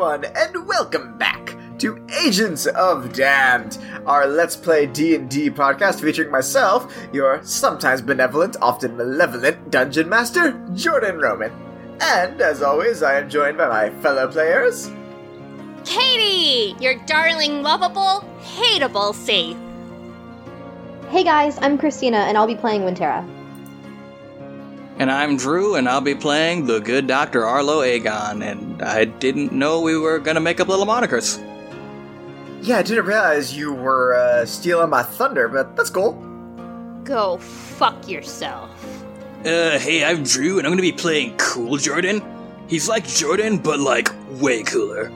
everyone, and welcome back to Agents of Damned, our Let's Play D&D podcast featuring myself, your sometimes benevolent, often malevolent dungeon master, Jordan Roman. And as always, I am joined by my fellow players, Katie, your darling, lovable, hateable Saith. Hey guys, I'm Christina, and I'll be playing Wintera. And I'm Drew, and I'll be playing the good Dr. Arlo Aegon, and I didn't know we were gonna make up little monikers. Yeah, I didn't realize you were uh, stealing my thunder, but that's cool. Go fuck yourself. Uh, hey, I'm Drew, and I'm gonna be playing Cool Jordan. He's like Jordan, but like way cooler.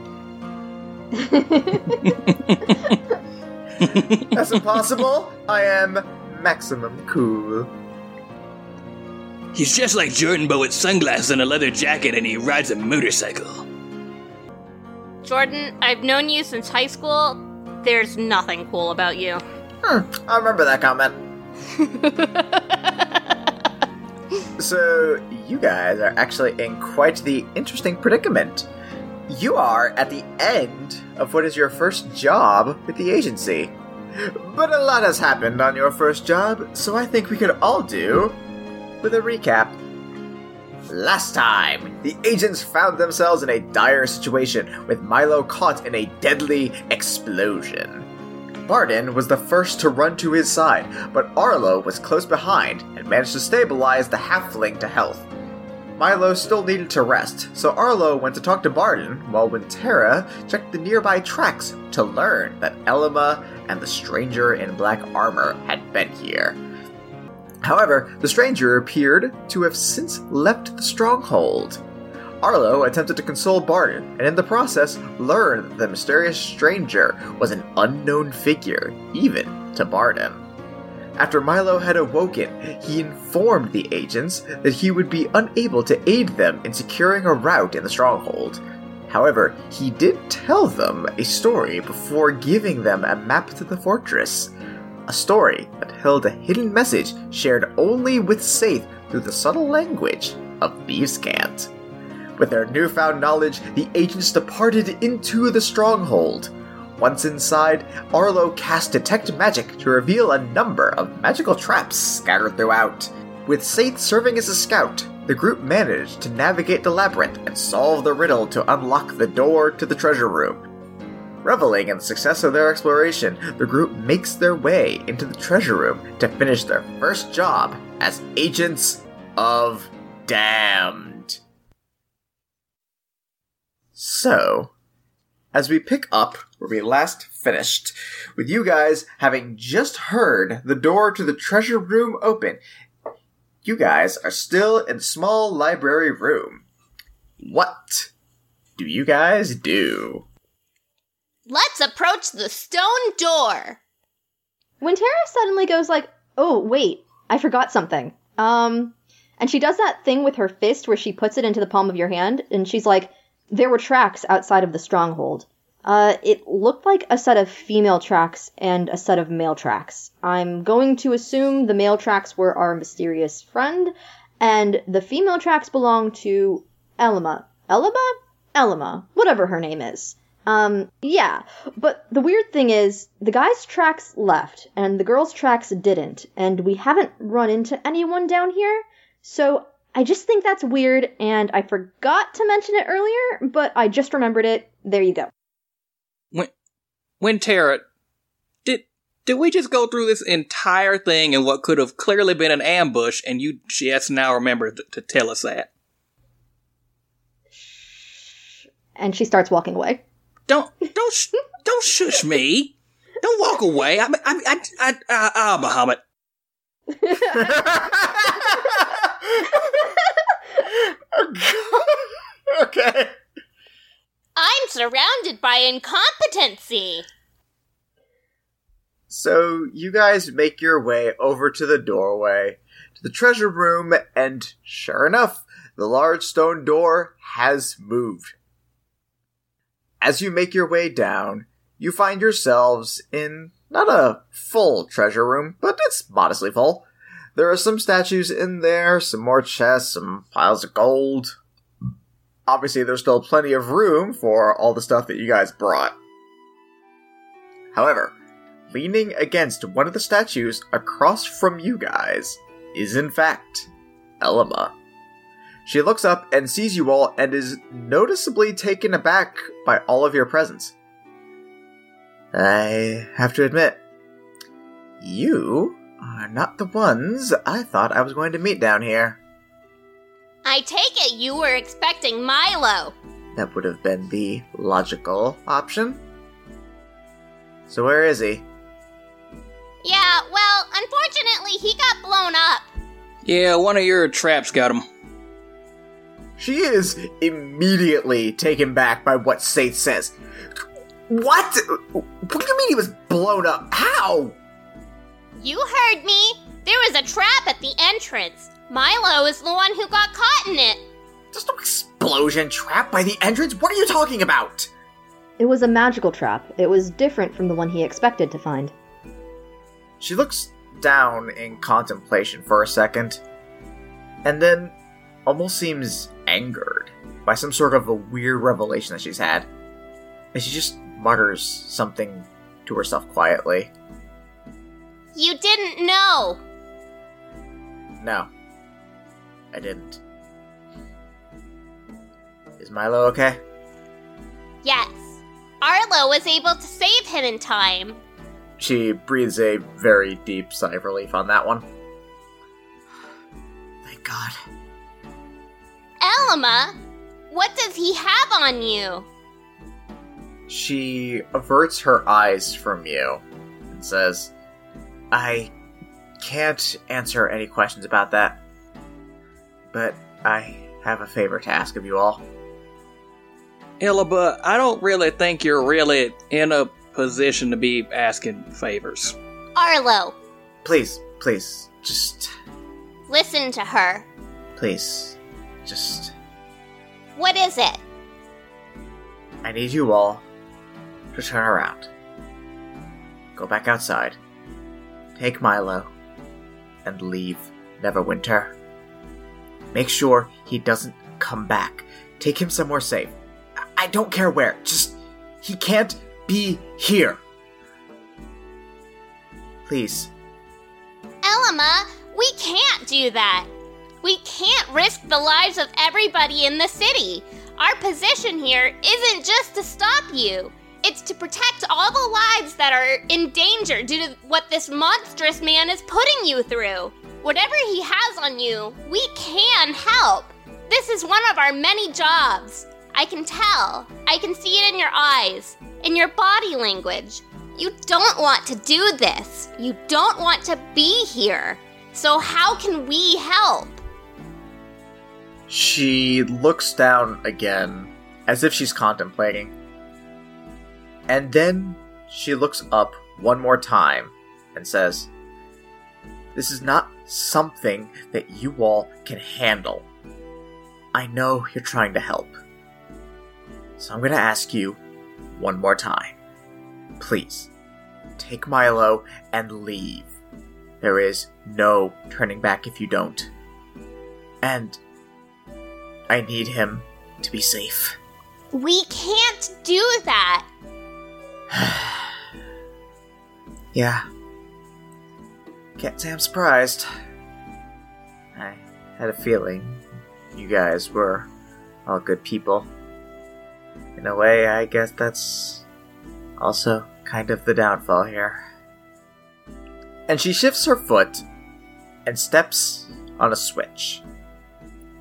That's impossible. I am maximum cool. He's just like Jordan, but with sunglasses and a leather jacket, and he rides a motorcycle. Jordan, I've known you since high school. There's nothing cool about you. Hmm, I remember that comment. so, you guys are actually in quite the interesting predicament. You are at the end of what is your first job with the agency. But a lot has happened on your first job, so I think we could all do with a recap. Last time, the agents found themselves in a dire situation with Milo caught in a deadly explosion. Barden was the first to run to his side, but Arlo was close behind and managed to stabilize the halfling to health. Milo still needed to rest, so Arlo went to talk to Barden while Wintera checked the nearby tracks to learn that Elama and the stranger in black armor had been here. However, the stranger appeared to have since left the stronghold. Arlo attempted to console Barden, and in the process learned that the mysterious stranger was an unknown figure, even to Barden. After Milo had awoken, he informed the agents that he would be unable to aid them in securing a route in the stronghold. However, he did tell them a story before giving them a map to the fortress. A story that held a hidden message shared only with Saith through the subtle language of Thieves' Cant. With their newfound knowledge, the agents departed into the stronghold. Once inside, Arlo cast Detect Magic to reveal a number of magical traps scattered throughout. With Saith serving as a scout, the group managed to navigate the labyrinth and solve the riddle to unlock the door to the treasure room. Reveling in the success of their exploration, the group makes their way into the treasure room to finish their first job as Agents of Damned. So, as we pick up where we last finished, with you guys having just heard the door to the treasure room open, you guys are still in the small library room. What do you guys do? Let's approach the stone door. Wintera suddenly goes like, "Oh, wait, I forgot something." Um, and she does that thing with her fist where she puts it into the palm of your hand, and she's like, "There were tracks outside of the stronghold. Uh, it looked like a set of female tracks and a set of male tracks. I'm going to assume the male tracks were our mysterious friend, and the female tracks belong to Elama. Elama? Elama, whatever her name is." Um, yeah. But the weird thing is, the guy's tracks left, and the girl's tracks didn't, and we haven't run into anyone down here. So I just think that's weird, and I forgot to mention it earlier, but I just remembered it. There you go. When, Wintera, did did we just go through this entire thing in what could have clearly been an ambush, and you just now remember th- to tell us that? And she starts walking away. Don't don't sh- don't shush me. Don't walk away. I I I I, I, I Muhammad. okay. I'm surrounded by incompetency. So you guys make your way over to the doorway to the treasure room, and sure enough, the large stone door has moved. As you make your way down, you find yourselves in not a full treasure room, but it's modestly full. There are some statues in there, some more chests, some piles of gold. obviously there's still plenty of room for all the stuff that you guys brought. However, leaning against one of the statues across from you guys is in fact Elama. She looks up and sees you all and is noticeably taken aback by all of your presence. I have to admit, you are not the ones I thought I was going to meet down here. I take it you were expecting Milo. That would have been the logical option. So, where is he? Yeah, well, unfortunately, he got blown up. Yeah, one of your traps got him. She is immediately taken back by what Saith says. What? What do you mean he was blown up? How? You heard me. There was a trap at the entrance. Milo is the one who got caught in it. There's no explosion trap by the entrance. What are you talking about? It was a magical trap. It was different from the one he expected to find. She looks down in contemplation for a second, and then almost seems angered by some sort of a weird revelation that she's had. And she just mutters something to herself quietly. You didn't know. No, I didn't. Is Milo okay? Yes. Arlo was able to save him in time. She breathes a very deep sigh of relief on that one. Thank God. Elama, what does he have on you? She averts her eyes from you and says, I can't answer any questions about that, but I have a favor to ask of you all. Elama, I don't really think you're really in a position to be asking favors. Arlo, Please, please, just, listen to her. please, just, What is it? I need you all to turn around. Go back outside. Take Milo and leave Neverwinter. Make sure he doesn't come back. Take him somewhere safe. I- don't care where. Just he can't be here. Please. Elama, we can't do that. We can't risk the lives of everybody in the city. Our position here isn't just to stop you. It's to protect all the lives that are in danger due to what this monstrous man is putting you through. Whatever he has on you, we can help. This is one of our many jobs. I can tell. I can see it in your eyes, in your body language. You don't want to do this. You don't want to be here. So, how can we help? She looks down again, as if she's contemplating. And then she looks up one more time and says, This is not something that you all can handle. I know you're trying to help. So I'm going to ask you one more time. Please, take Milo and leave. There is no turning back if you don't. And I need him to be safe. We can't do that. Yeah. Can't say I'm surprised. I had a feeling you guys were all good people. In a way, I guess that's also kind of the downfall here. And she shifts her foot and steps on a switch.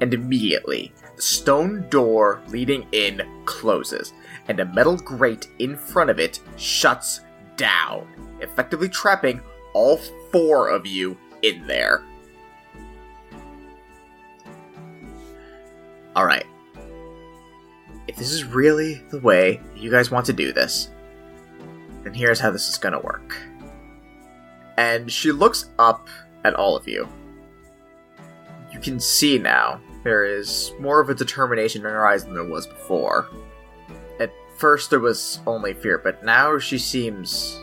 And immediately, the stone door leading in closes, and a metal grate in front of it shuts down, effectively trapping all four of you in there. Alright. If this is really the way you guys want to do this, then here's how this is gonna work. And she looks up at all of you. You can see now there is more of a determination in her eyes than there was before. At first, there was only fear, but now she seems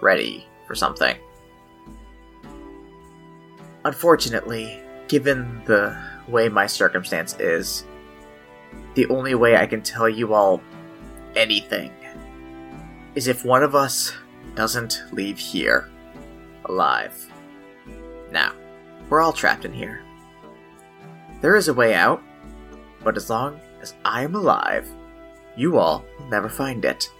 ready for something. Unfortunately, given the way my circumstance is, the only way I can tell you all anything is if one of us doesn't leave here alive. Now, we're all trapped in here. There is a way out, but as long as I am alive, you all will never find it.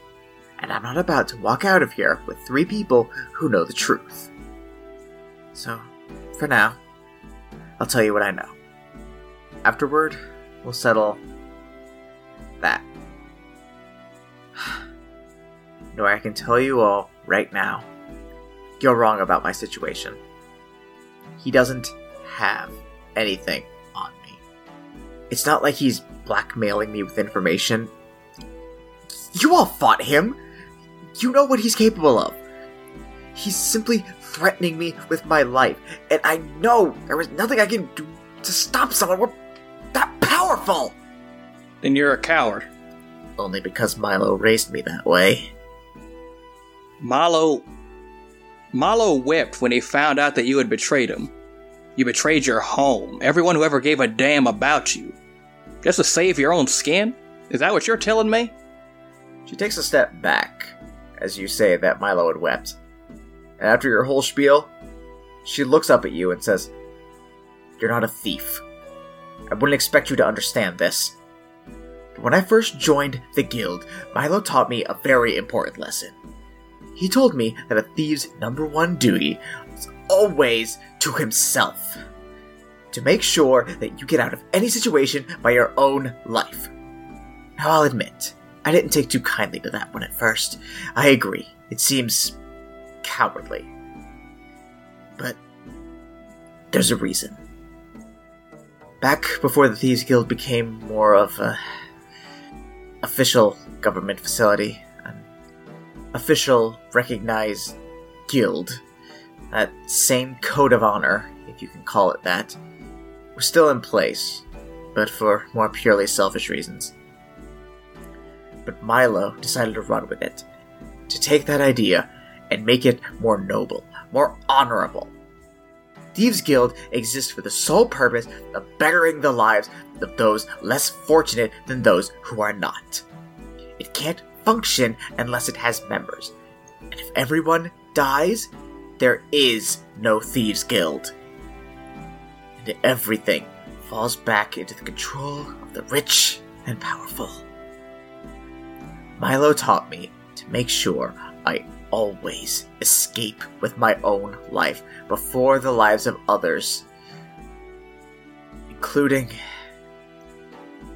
And I'm not about to walk out of here with three people who know the truth. So, for now, I'll tell you what I know. Afterward, we'll settle that. No, I can tell you all right now. You're wrong about my situation. He doesn't have anything. It's not like he's blackmailing me with information. You all fought him! You know what he's capable of. He's simply threatening me with my life, and I know there is nothing I can do to stop someone. We're that powerful! Then you're a coward. Only because Milo raised me that way. Milo. Milo wept when he found out that you had betrayed him. You betrayed your home, everyone who ever gave a damn about you. Just to save your own skin? Is that what you're telling me? She takes a step back as you say that Milo had wept. And after your whole spiel, she looks up at you and says, You're not a thief. I wouldn't expect you to understand this. But when I first joined the guild, Milo taught me a very important lesson. He told me that a thief's number one duty is always to himself. To make sure that you get out of any situation by your own life. Now, I'll admit, I didn't take too kindly to that one at first. I agree, it seems cowardly. But there's a reason. Back before the Thieves Guild became more of a official government facility, an official recognized guild, that same code of honor, if you can call it that, was still in place, but for more purely selfish reasons. But Milo decided to run with it, to take that idea and make it more noble, more honorable. Thieves Guild exists for the sole purpose of bettering the lives of those less fortunate than those who are not. It can't function unless it has members. And if everyone dies, there is no Thieves Guild. And everything falls back into the control of the rich and powerful. Milo taught me to make sure I always escape with my own life before the lives of others, including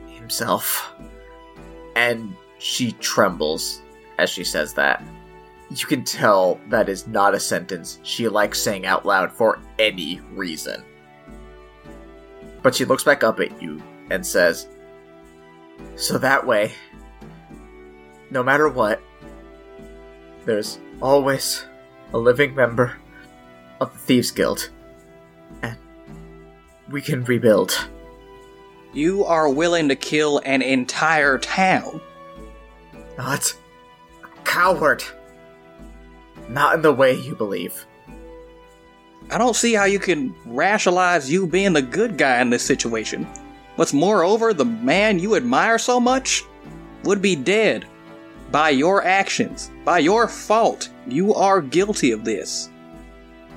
himself. And she trembles as she says that. You can tell that is not a sentence she likes saying out loud for any reason. But she looks back up at you and says, So that way, no matter what, there's always a living member of the Thieves Guild. And we can rebuild. You are willing to kill an entire town. Not a coward. Not in the way you believe. I don't see how you can rationalize you being the good guy in this situation. What's moreover, the man you admire so much would be dead. By your actions, by your fault, you are guilty of this.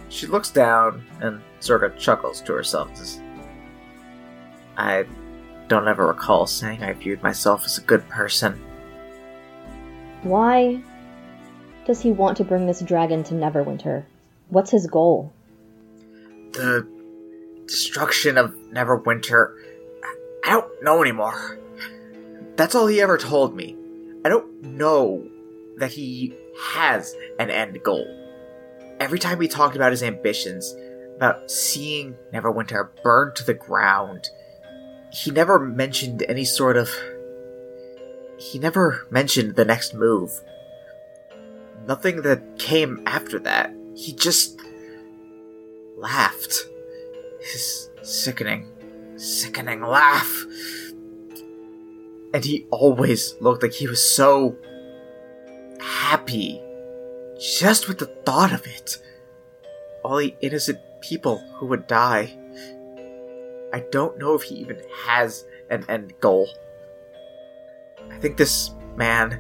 She looks down and sort of chuckles to herself. I don't ever recall saying I viewed myself as a good person. Why does he want to bring this dragon to Neverwinter? What's his goal? The destruction of Neverwinter. I don't know anymore. That's all he ever told me. I don't know that he has an end goal. Every time he talked about his ambitions, about seeing Neverwinter burned to the ground, he never mentioned any sort of. He never mentioned the next move. Nothing that came after that. He just laughed. His sickening, sickening laugh. And he always looked like he was so happy just with the thought of it. All the innocent people who would die. I don't know if he even has an end goal. I think this man,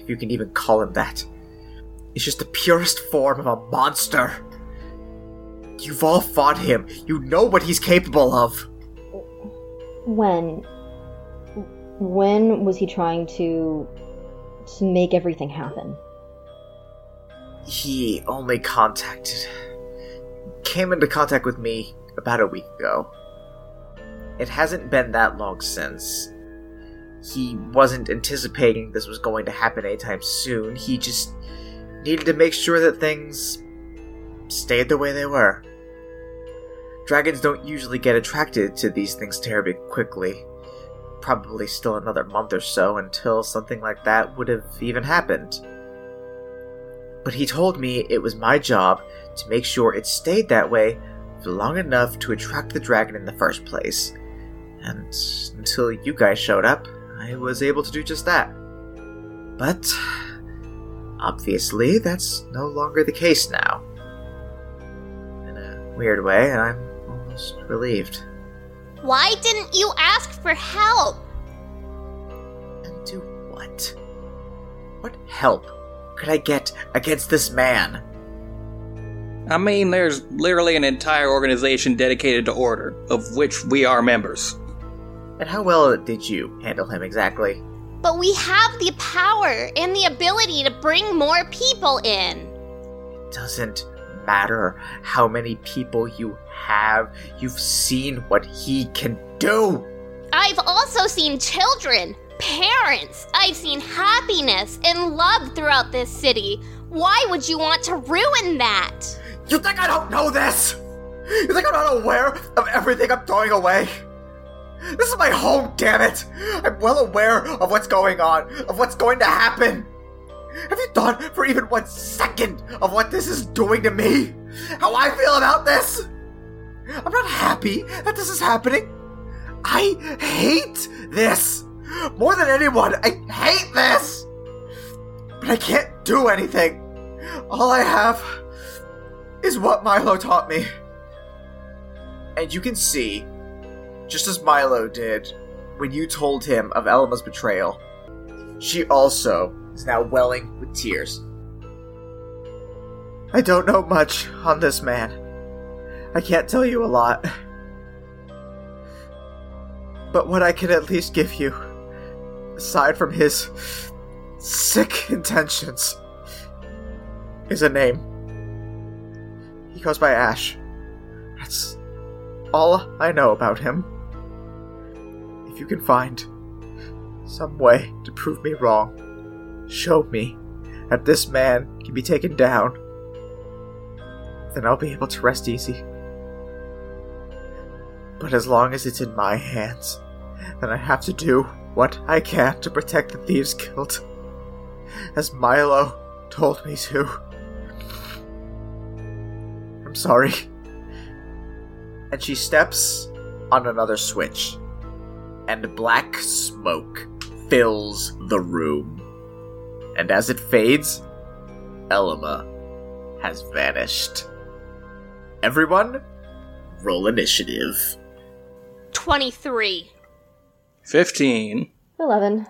if you can even call him that, is just the purest form of a monster. You've all fought him. You know what he's capable of. When when was he trying to to make everything happen? He only contacted came into contact with me about a week ago. It hasn't been that long since. He wasn't anticipating this was going to happen anytime soon. He just needed to make sure that things stayed the way they were. Dragons don't usually get attracted to these things terribly quickly. Probably still another month or so until something like that would have even happened. But he told me it was my job to make sure it stayed that way for long enough to attract the dragon in the first place. And until you guys showed up, I was able to do just that. But obviously, that's no longer the case now. In a weird way, I'm almost relieved. Why didn't you ask for help? And do what? What help could I get against this man? I mean, there's literally an entire organization dedicated to order, of which we are members. And how well did you handle him exactly? But we have the power and the ability to bring more people in. It doesn't matter how many people you have. You've seen what he can do. I've also seen children, parents. I've seen happiness and love throughout this city. Why would you want to ruin that? You think I don't know this? You think I'm not aware of everything I'm throwing away? This is my home, damn it! I'm well aware of what's going on, of what's going to happen. Have you thought for even one second of what this is doing to me? How I feel about this? I'm not happy that this is happening. I hate this. More than anyone, I hate this. But I can't do anything. All I have is what Milo taught me. And you can see, just as Milo did when you told him of Elma's betrayal, she also is now welling with tears. I don't know much on this man. I can't tell you a lot. But what I can at least give you, aside from his sick intentions, is a name. He goes by Ash. That's all I know about him. If you can find some way to prove me wrong, show me that this man can be taken down, then I'll be able to rest easy. But as long as it's in my hands, then I have to do what I can to protect the Thieves Guild. As Milo told me to. I'm sorry. And she steps on another switch, and black smoke fills the room. And as it fades, Elama has vanished. Everyone, roll initiative. 23. 15. Eleven.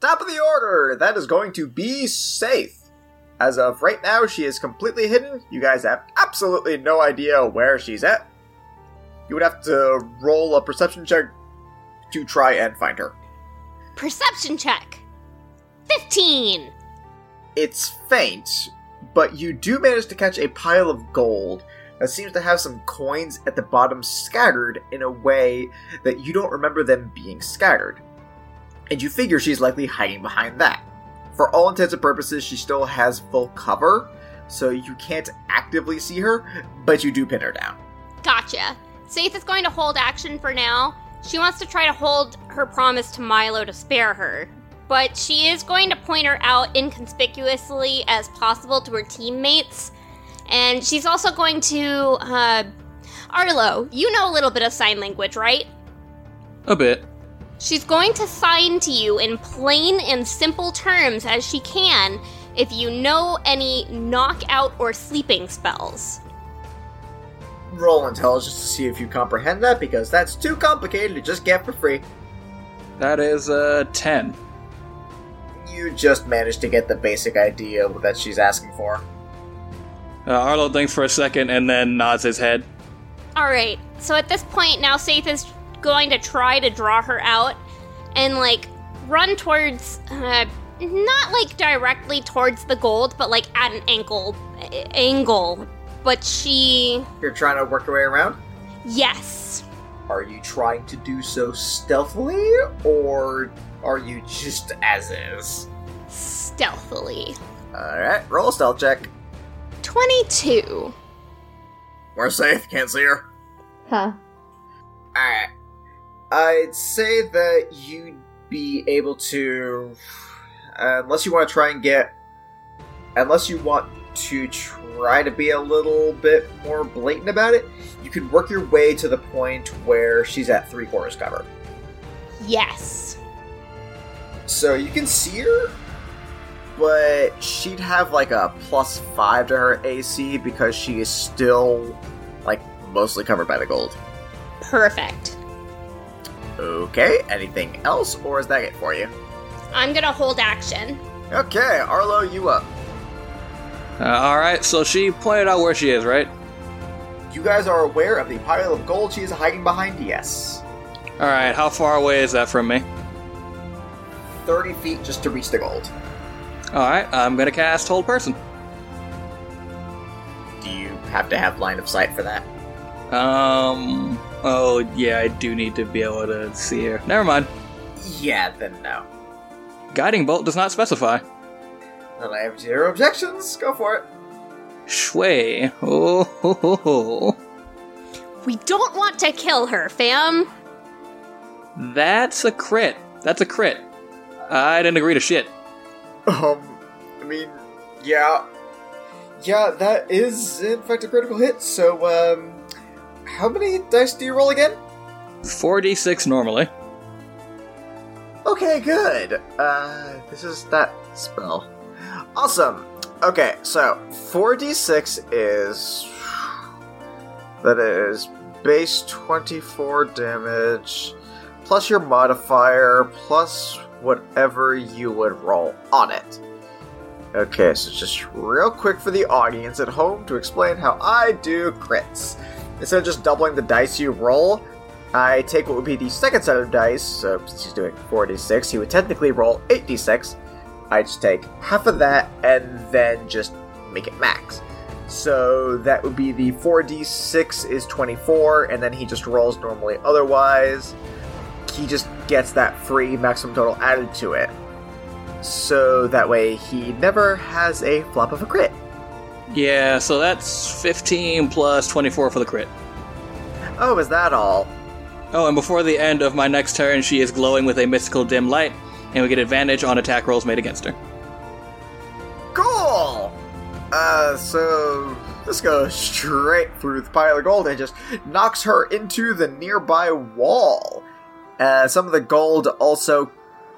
Top of the order, that is going to be Saith. As of right now, she is completely hidden. You guys have absolutely no idea where she's at. You would have to roll a perception check to try and find her. Perception check. 15. It's faint, but you do manage to catch a pile of gold that seems to have some coins at the bottom scattered in a way that you don't remember them being scattered. And you figure she's likely hiding behind that. For all intents and purposes, she still has full cover, so you can't actively see her, but you do pin her down. Gotcha. Saith is going to hold action for now. She wants to try to hold her promise to Milo to spare her, but she is going to point her out inconspicuously as possible to her teammates. And she's also going to, uh, Arlo, you know a little bit of sign language, right? A bit. She's going to sign to you in plain and simple terms as she can if you know any knockout or sleeping spells. Roll intelligence to see if you comprehend that, because that's too complicated to just get for free. That is uh, 10. You just managed to get the basic idea that she's asking for. Uh, Arlo thinks for a second and then nods his head. All right. So at this point, now Saith is going to try to draw her out and like run towards, uh, not like directly towards the gold, but like at an ankle a- angle. But she, You're trying to work your way around? yes, Are you trying to do so stealthily, or are you just as is? stealthily. Alright, roll a stealth check. Twenty-two. We're safe, can't see her. Huh. Alright. I'd say that you'd be able to. Unless you want to try and get. Unless you want to try to be a little bit more blatant about it, you could work your way to the point where she's at three quarters cover. Yes. So you can see her, but she'd have like a plus five to her AC because she is still like mostly covered by the gold. Perfect. Okay, anything else, or is that it for you? I'm gonna hold action. Okay, Arlo, you up. Uh, Alright, so she pointed out where she is, right? You guys are aware of the pile of gold she is hiding behind? Yes. Alright, how far away is that from me? 30 feet just to reach the gold. Alright, I'm gonna cast Hold Person. Do you have to have line of sight for that? Um. Oh, yeah, I do need to be able to see her. Never mind. Yeah, then no. Guiding Bolt does not specify. Then I have zero objections. Go for it. Shui. Oh, ho, ho, ho. We don't want to kill her, fam. That's a crit. That's a crit. I didn't agree to shit. Um, I mean, yeah. Yeah, that is in fact a critical hit, so, um, how many dice do you roll again? 4d6 normally. Okay, good. Uh, this is that spell. Awesome. Okay, so 4d6 is. That is base 24 damage, plus your modifier, plus whatever you would roll on it. Okay, so just real quick for the audience at home to explain how I do crits. Instead of just doubling the dice you roll, I take what would be the second set of dice, so since he's doing 4d6, he would technically roll 8d6. I just take half of that and then just make it max. So that would be the 4d6 is 24, and then he just rolls normally otherwise. He just gets that free maximum total added to it. So that way he never has a flop of a crit. Yeah, so that's 15 plus 24 for the crit. Oh, is that all? Oh, and before the end of my next turn, she is glowing with a mystical dim light, and we get advantage on attack rolls made against her. Cool! Uh, so this goes straight through the pile of gold and just knocks her into the nearby wall. Uh, some of the gold also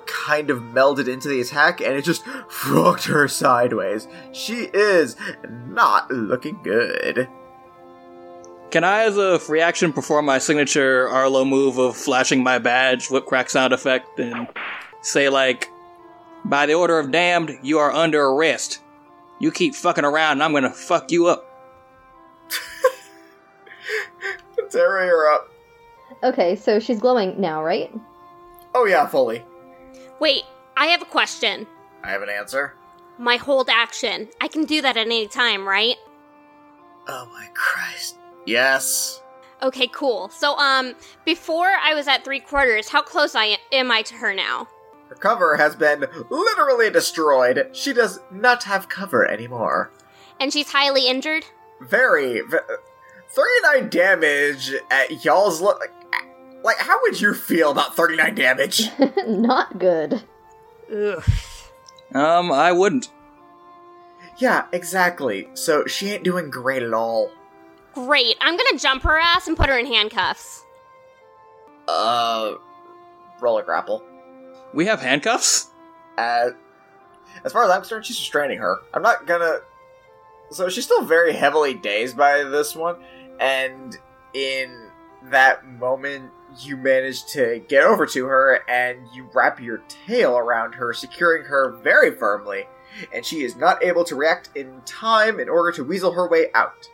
kind of melded into the attack and it just fucked her sideways. She is not looking good. Can I, as a reaction, perform my signature Arlo move of flashing my badge, whip crack sound effect, and say, like, by the order of damned, you are under arrest. You keep fucking around and I'm gonna fuck you up. Terry, you're up. Okay, so she's glowing now, right? Oh yeah, fully. Wait, I have a question. I have an answer. My hold action. I can do that at any time, right? Oh my Christ. Yes. Okay, cool. So, um, before I was at three quarters, how close I am I to her now? Her cover has been literally destroyed. She does not have cover anymore. And she's highly injured? Very. v- 39 damage at y'all's. Lo- like, how would you feel about 39 damage? Not good. Ugh. Um, I wouldn't. yeah, exactly. So she ain't doing great at all. Great. I'm gonna jump her ass and put her in handcuffs. Uh. Roller grapple. We have handcuffs? Uh, as far as I'm concerned, she's restraining her. I'm not gonna. So she's still very heavily dazed by this one, and in that moment you manage to get over to her and you wrap your tail around her, securing her very firmly, and she is not able to react in time in order to weasel her way out.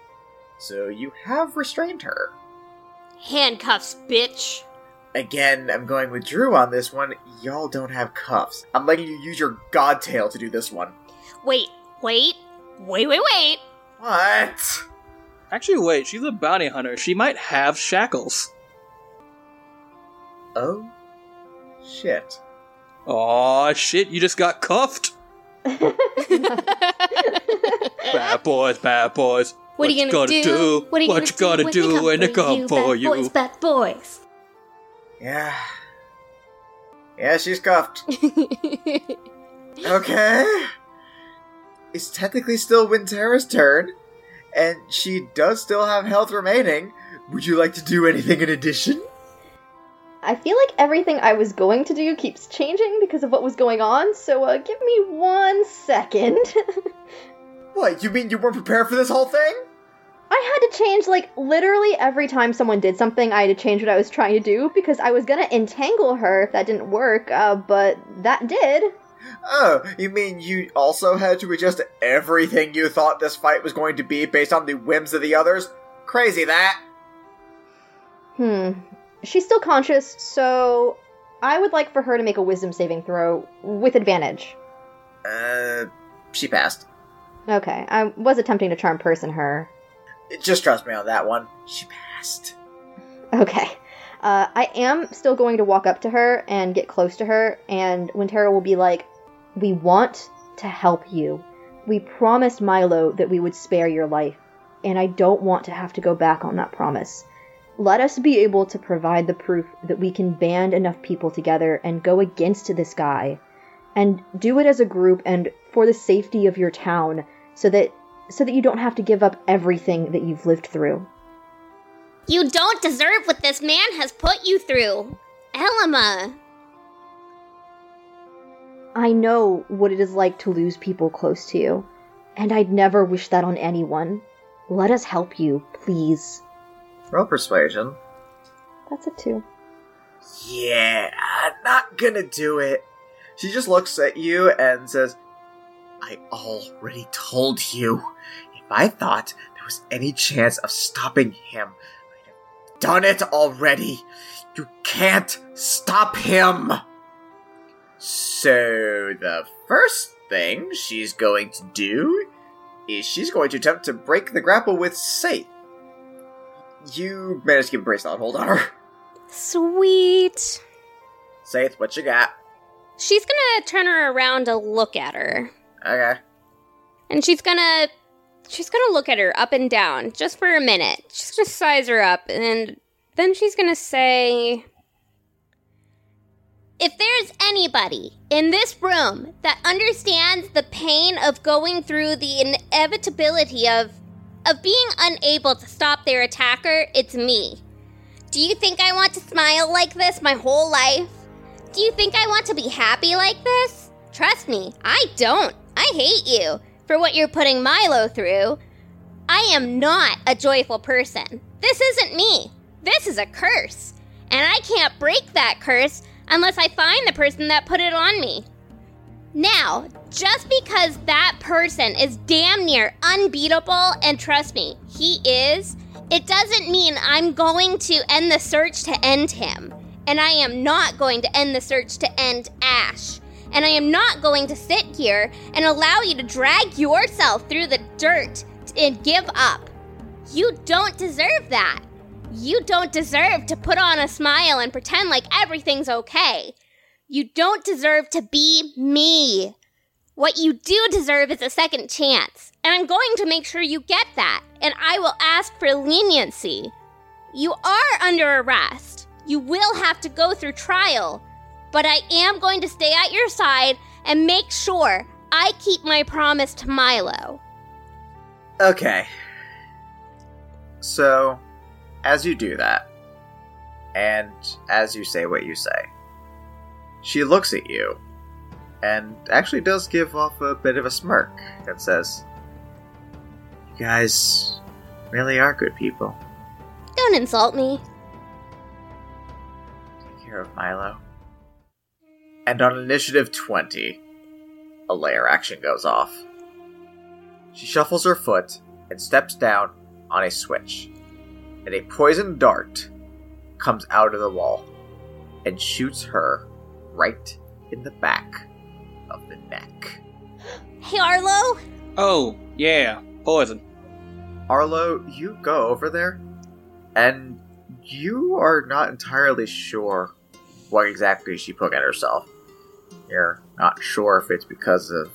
So you have restrained her. Handcuffs, bitch. Again, I'm going with Drew on this one. Y'all don't have cuffs. I'm letting you use your god tail to do this one. Wait, wait, wait, wait, wait. What? Actually, wait, she's a bounty hunter. She might have shackles. Oh, shit. Aw, shit, you just got cuffed. bad boys, bad boys. What, are you gonna, do? What are you what you gonna gotta do when they come for bad you? Boys, bad boys. Yeah. Yeah, she's cuffed. Okay. It's technically still Wintera's turn, and she does still have health remaining. Would you like to do anything in addition? I feel like everything I was going to do keeps changing because of what was going on, so uh, give me one second. What, you mean you weren't prepared for this whole thing? I had to change, like, literally every time someone did something, I had to change what I was trying to do because I was gonna entangle her if that didn't work, uh, but that did. Oh, you mean you also had to adjust everything you thought this fight was going to be based on the whims of the others? Crazy that. Hmm. She's still conscious, so I would like for her to make a wisdom saving throw with advantage. Uh, she passed. Okay, I was attempting to charm person her. Just trust me on that one. She passed. Okay. Uh, I am still going to walk up to her and get close to her, and Wintera will be like, We want to help you. We promised Milo that we would spare your life, and I don't want to have to go back on that promise. Let us be able to provide the proof that we can band enough people together and go against this guy, and do it as a group and for the safety of your town, so that so that you don't have to give up everything that you've lived through. You don't deserve what this man has put you through. Elama. I know what it is like to lose people close to you, and I'd never wish that on anyone. Let us help you, please. Roll persuasion. That's a two. Yeah, I'm not gonna do it. She just looks at you and says, I already told you. If I thought there was any chance of stopping him, I'd have done it already. You can't stop him. So, the first thing she's going to do is she's going to attempt to break the grapple with Saith. You managed to get a bracelet hold on her. Sweet. Saith, what you got? She's gonna turn her around to look at her. Okay. And she's gonna she's gonna look at her up and down just for a minute. She's gonna size her up and then she's gonna say If there's anybody in this room that understands the pain of going through the inevitability of of being unable to stop their attacker, it's me. Do you think I want to smile like this my whole life? Do you think I want to be happy like this? Trust me, I don't. I hate you for what you're putting Milo through. I am not a joyful person. This isn't me. This is a curse. And I can't break that curse unless I find the person that put it on me. Now, just because that person is damn near unbeatable, and trust me, he is, it doesn't mean I'm going to end the search to end him. And I am not going to end the search to end Ash. And I am not going to sit here and allow you to drag yourself through the dirt and give up. You don't deserve that. You don't deserve to put on a smile and pretend like everything's okay. You don't deserve to be me. What you do deserve is a second chance, and I'm going to make sure you get that, and I will ask for leniency. You are under arrest. You will have to go through trial, but I am going to stay at your side and make sure I keep my promise to Milo. Okay. So, as you do that, and as you say what you say, she looks at you and actually does give off a bit of a smirk and says, You guys really are good people. Don't insult me. Take care of Milo. And on initiative 20, a layer action goes off. She shuffles her foot and steps down on a switch, and a poison dart comes out of the wall and shoots her right in the back of the neck. Hey, Arlo? Oh, yeah, poison. Arlo, you go over there, and you are not entirely sure what exactly she put in herself. You're not sure if it's because of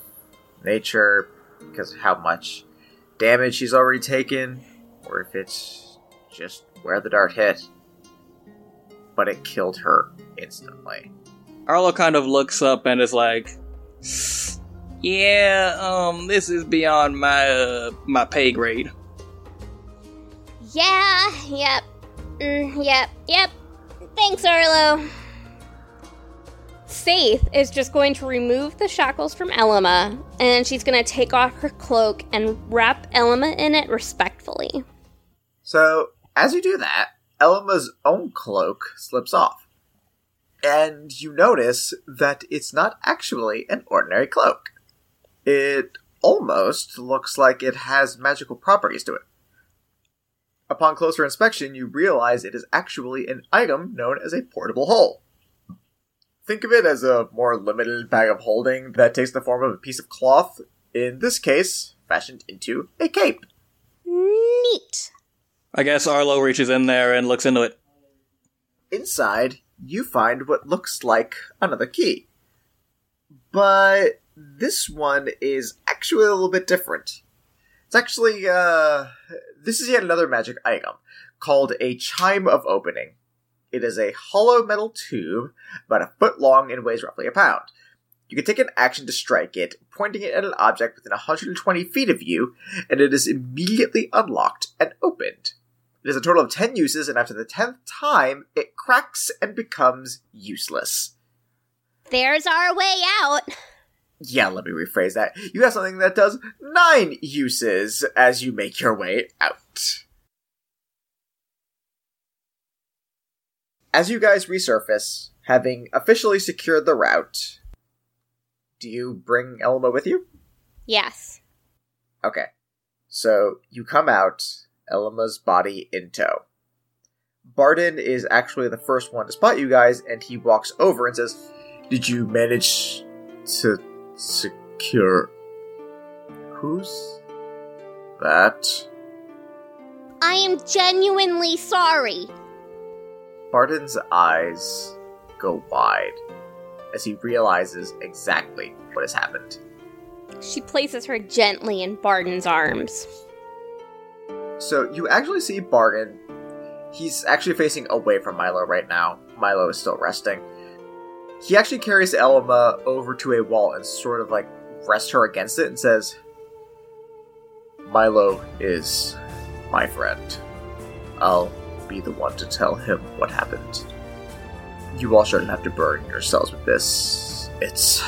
nature, because of how much damage she's already taken, or if it's just where the dart hit. But it killed her instantly. Arlo kind of looks up and is like, "Yeah, um, this is beyond my uh, my pay grade." Yeah, yep. Mm, yep, yep. Thanks, Arlo. Faith is just going to remove the shackles from Elama, and she's going to take off her cloak and wrap Elama in it respectfully. So, as you do that, Elama's own cloak slips off. And you notice that it's not actually an ordinary cloak. It almost looks like it has magical properties to it. Upon closer inspection, you realize it is actually an item known as a portable hole. Think of it as a more limited bag of holding that takes the form of a piece of cloth, in this case, fashioned into a cape. Neat. I guess Arlo reaches in there and looks into it. Inside, you find what looks like another key. But this one is actually a little bit different. It's actually, uh, this is yet another magic item called a Chime of Opening. It is a hollow metal tube, about a foot long and weighs roughly a pound. You can take an action to strike it, pointing it at an object within 120 feet of you, and it is immediately unlocked and opened. It has a total of 10 uses, and after the 10th time, it cracks and becomes useless. There's our way out. Yeah, let me rephrase that. You have something that does 9 uses as you make your way out. As you guys resurface, having officially secured the route, do you bring Elma with you? Yes. Okay. So you come out, Elma's body in tow. Barden is actually the first one to spot you guys, and he walks over and says, Did you manage to secure. Who's that? I am genuinely sorry. Barden's eyes go wide as he realizes exactly what has happened. She places her gently in Barden's arms. So you actually see Barden. He's actually facing away from Milo right now. Milo is still resting. He actually carries Elma over to a wall and sort of like rests her against it and says, Milo is my friend. I'll be the one to tell him what happened. You all shouldn't have to burden yourselves with this. It's.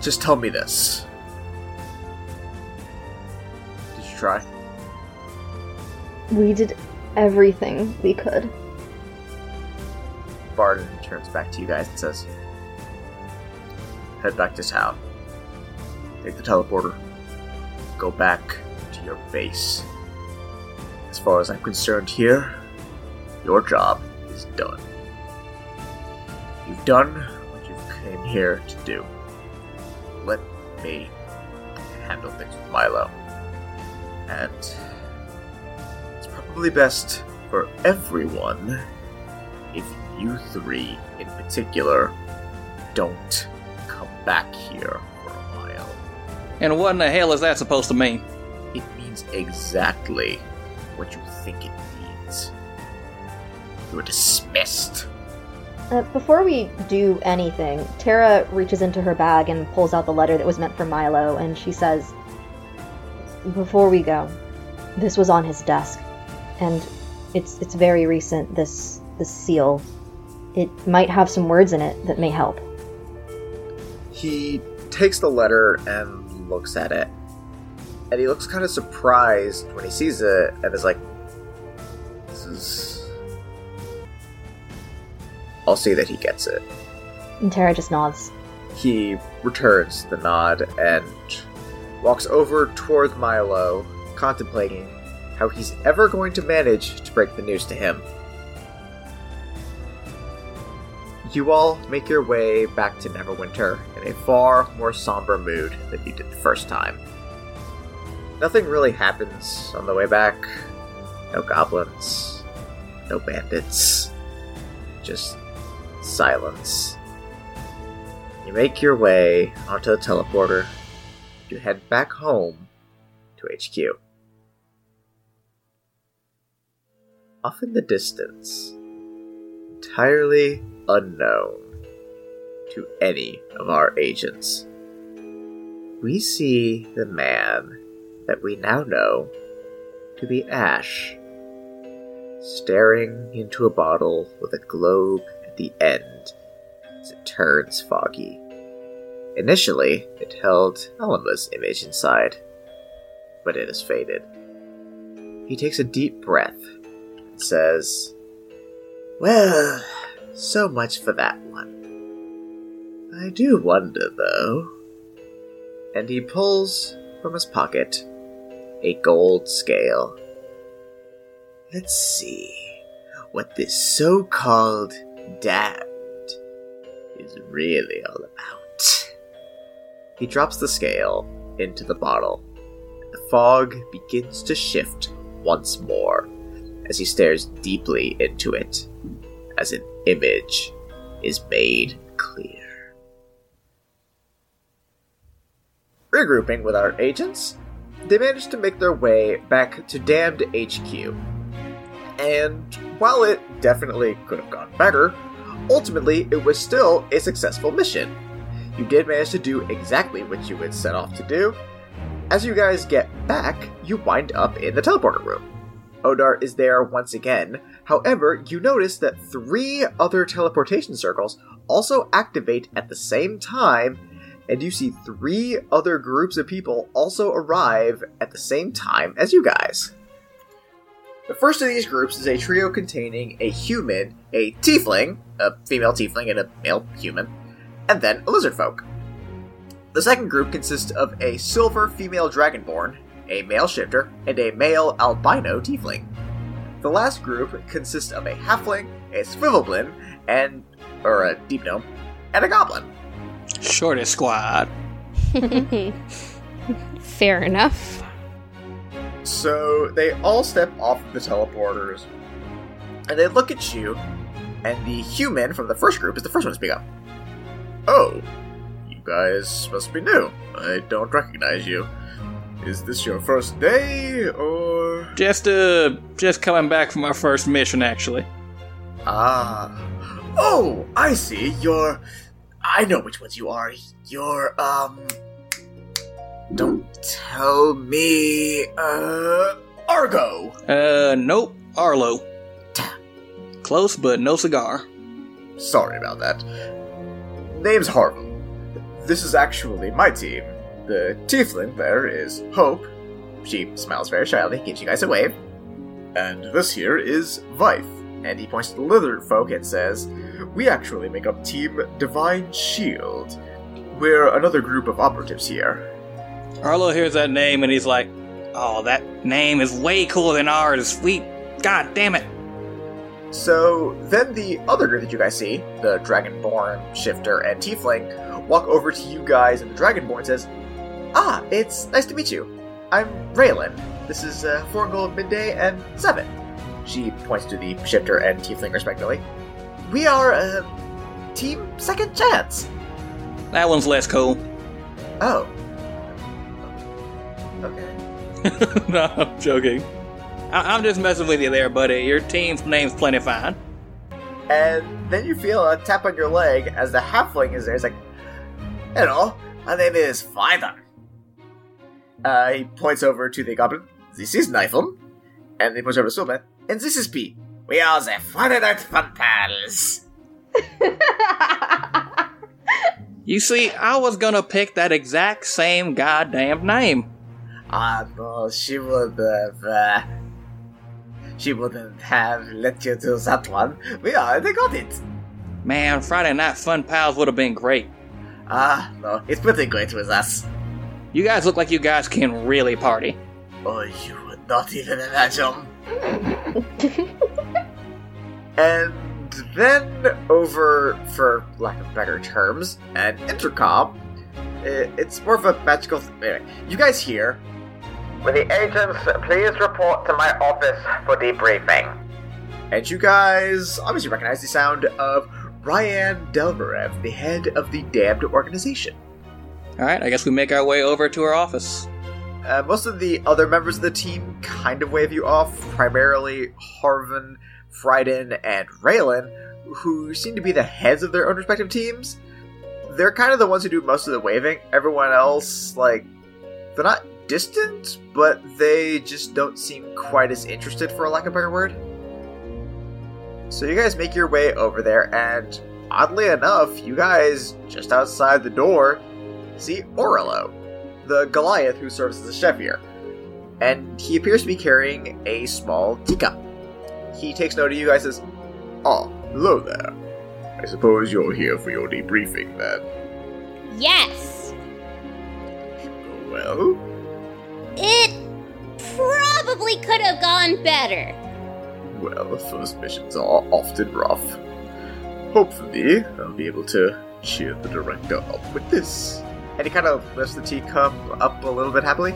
Just tell me this. Try? We did everything we could. Barden turns back to you guys and says, Head back to town. Take the teleporter. Go back to your base. As far as I'm concerned here, your job is done. You've done what you came here to do. Let me handle things with Milo. And it's probably best for everyone if you three in particular don't come back here for a while. And what in the hell is that supposed to mean? It means exactly what you think it means. You're dismissed. Uh, before we do anything, Tara reaches into her bag and pulls out the letter that was meant for Milo, and she says, "Before we go, this was on his desk, and it's it's very recent. This this seal, it might have some words in it that may help." He takes the letter and looks at it. And he looks kind of surprised when he sees it and is like, This is I'll see that he gets it. And Tara just nods. He returns the nod and walks over toward Milo, contemplating how he's ever going to manage to break the news to him. You all make your way back to Neverwinter in a far more somber mood than you did the first time. Nothing really happens on the way back. No goblins, no bandits, just silence. You make your way onto the teleporter head back home to HQ. Off in the distance, entirely unknown to any of our agents, we see the man that we now know to be Ash, staring into a bottle with a globe at the end as it turns foggy. Initially, it held Elma's image inside, but it has faded. He takes a deep breath and says, Well, so much for that one. I do wonder, though. And he pulls from his pocket a gold scale. Let's see what this so called damned is really all about. He drops the scale into the bottle. The fog begins to shift once more as he stares deeply into it, as an image is made clear. Regrouping with our agents, they manage to make their way back to Damned HQ. And while it definitely could have gone better, ultimately it was still a successful mission. You did manage to do exactly what you had set off to do. As you guys get back, you wind up in the teleporter room. Odar is there once again. However, you notice that three other teleportation circles also activate at the same time, and you see three other groups of people also arrive at the same time as you guys. The first of these groups is a trio containing a human, a tiefling, a female tiefling, and a male human, and then a lizard folk. The second group consists of a silver female dragonborn, a male shifter, and a male albino tiefling. The last group consists of a halfling, a svirfneblin, and or a deep gnome, and a goblin. Shortest squad. Fair enough. So they all step off the teleporters, and they look at you, and the human from the first group is the first one to speak up. Oh, you guys must be new. I don't recognize you. Is this your first day, or. Just uh, just coming back from our first mission, actually. Ah. Oh, I see. You're. I know which ones you are. You're, um. Don't tell me. Uh. Argo! Uh, nope, Arlo. Close, but no cigar. Sorry about that. Name's Harvey. This is actually my team. The tiefling there is Hope. She smiles very shyly, gives you guys a wave. And this here is Vife. And he points to the lizard folk and says, We actually make up Team Divine Shield. We're another group of operatives here. Arlo hears that name and he's like, "Oh, that name is way cooler than ours. We, god damn it." So then the other group that you guys see, the Dragonborn, Shifter, and Tiefling, walk over to you guys, and the Dragonborn says, Ah, it's nice to meet you. I'm Raylan. This is uh, Four Gold Midday and Seven. She points to the Shifter and Tiefling respectively. We are uh, Team Second Chance. That one's less cool. Oh. Okay. no, I'm joking. I- I'm just messing with you there, buddy. Your team's name's plenty fine. And then you feel a tap on your leg as the halfling is there. He's like, Hello, my name is Finder. Uh, he points over to the goblin. This is Niflum. And he points over to Silman. And this is P. We are the Friday Fun Pals. You see, I was gonna pick that exact same goddamn name. Ah, no, she would have, uh, she wouldn't have let you do that one. We already got it. Man, Friday Night Fun Pals would have been great. Ah, no, it's pretty great with us. You guys look like you guys can really party. Oh, you would not even imagine. and then, over, for lack of better terms, an intercom. It's more of a magical. Th- anyway, you guys hear. Will the agents please report to my office for debriefing? And you guys obviously recognize the sound of Ryan Delverev, the head of the damned organization. Alright, I guess we make our way over to her office. Uh, most of the other members of the team kind of wave you off, primarily Harvin, Fryden, and Raylan, who seem to be the heads of their own respective teams. They're kind of the ones who do most of the waving. Everyone else, like, they're not distant, but they just don't seem quite as interested, for a lack of a better word. So you guys make your way over there, and oddly enough, you guys, just outside the door, see Orlo the Goliath who serves as a chef here. And he appears to be carrying a small teacup. He takes note of you guys and says, Oh, hello there. I suppose you're here for your debriefing then. Yes. Well, It probably could have gone better. well, first missions are often rough. Hopefully, I'll be able to cheer the director up with this. And he kind of lifts the teacup up a little bit happily.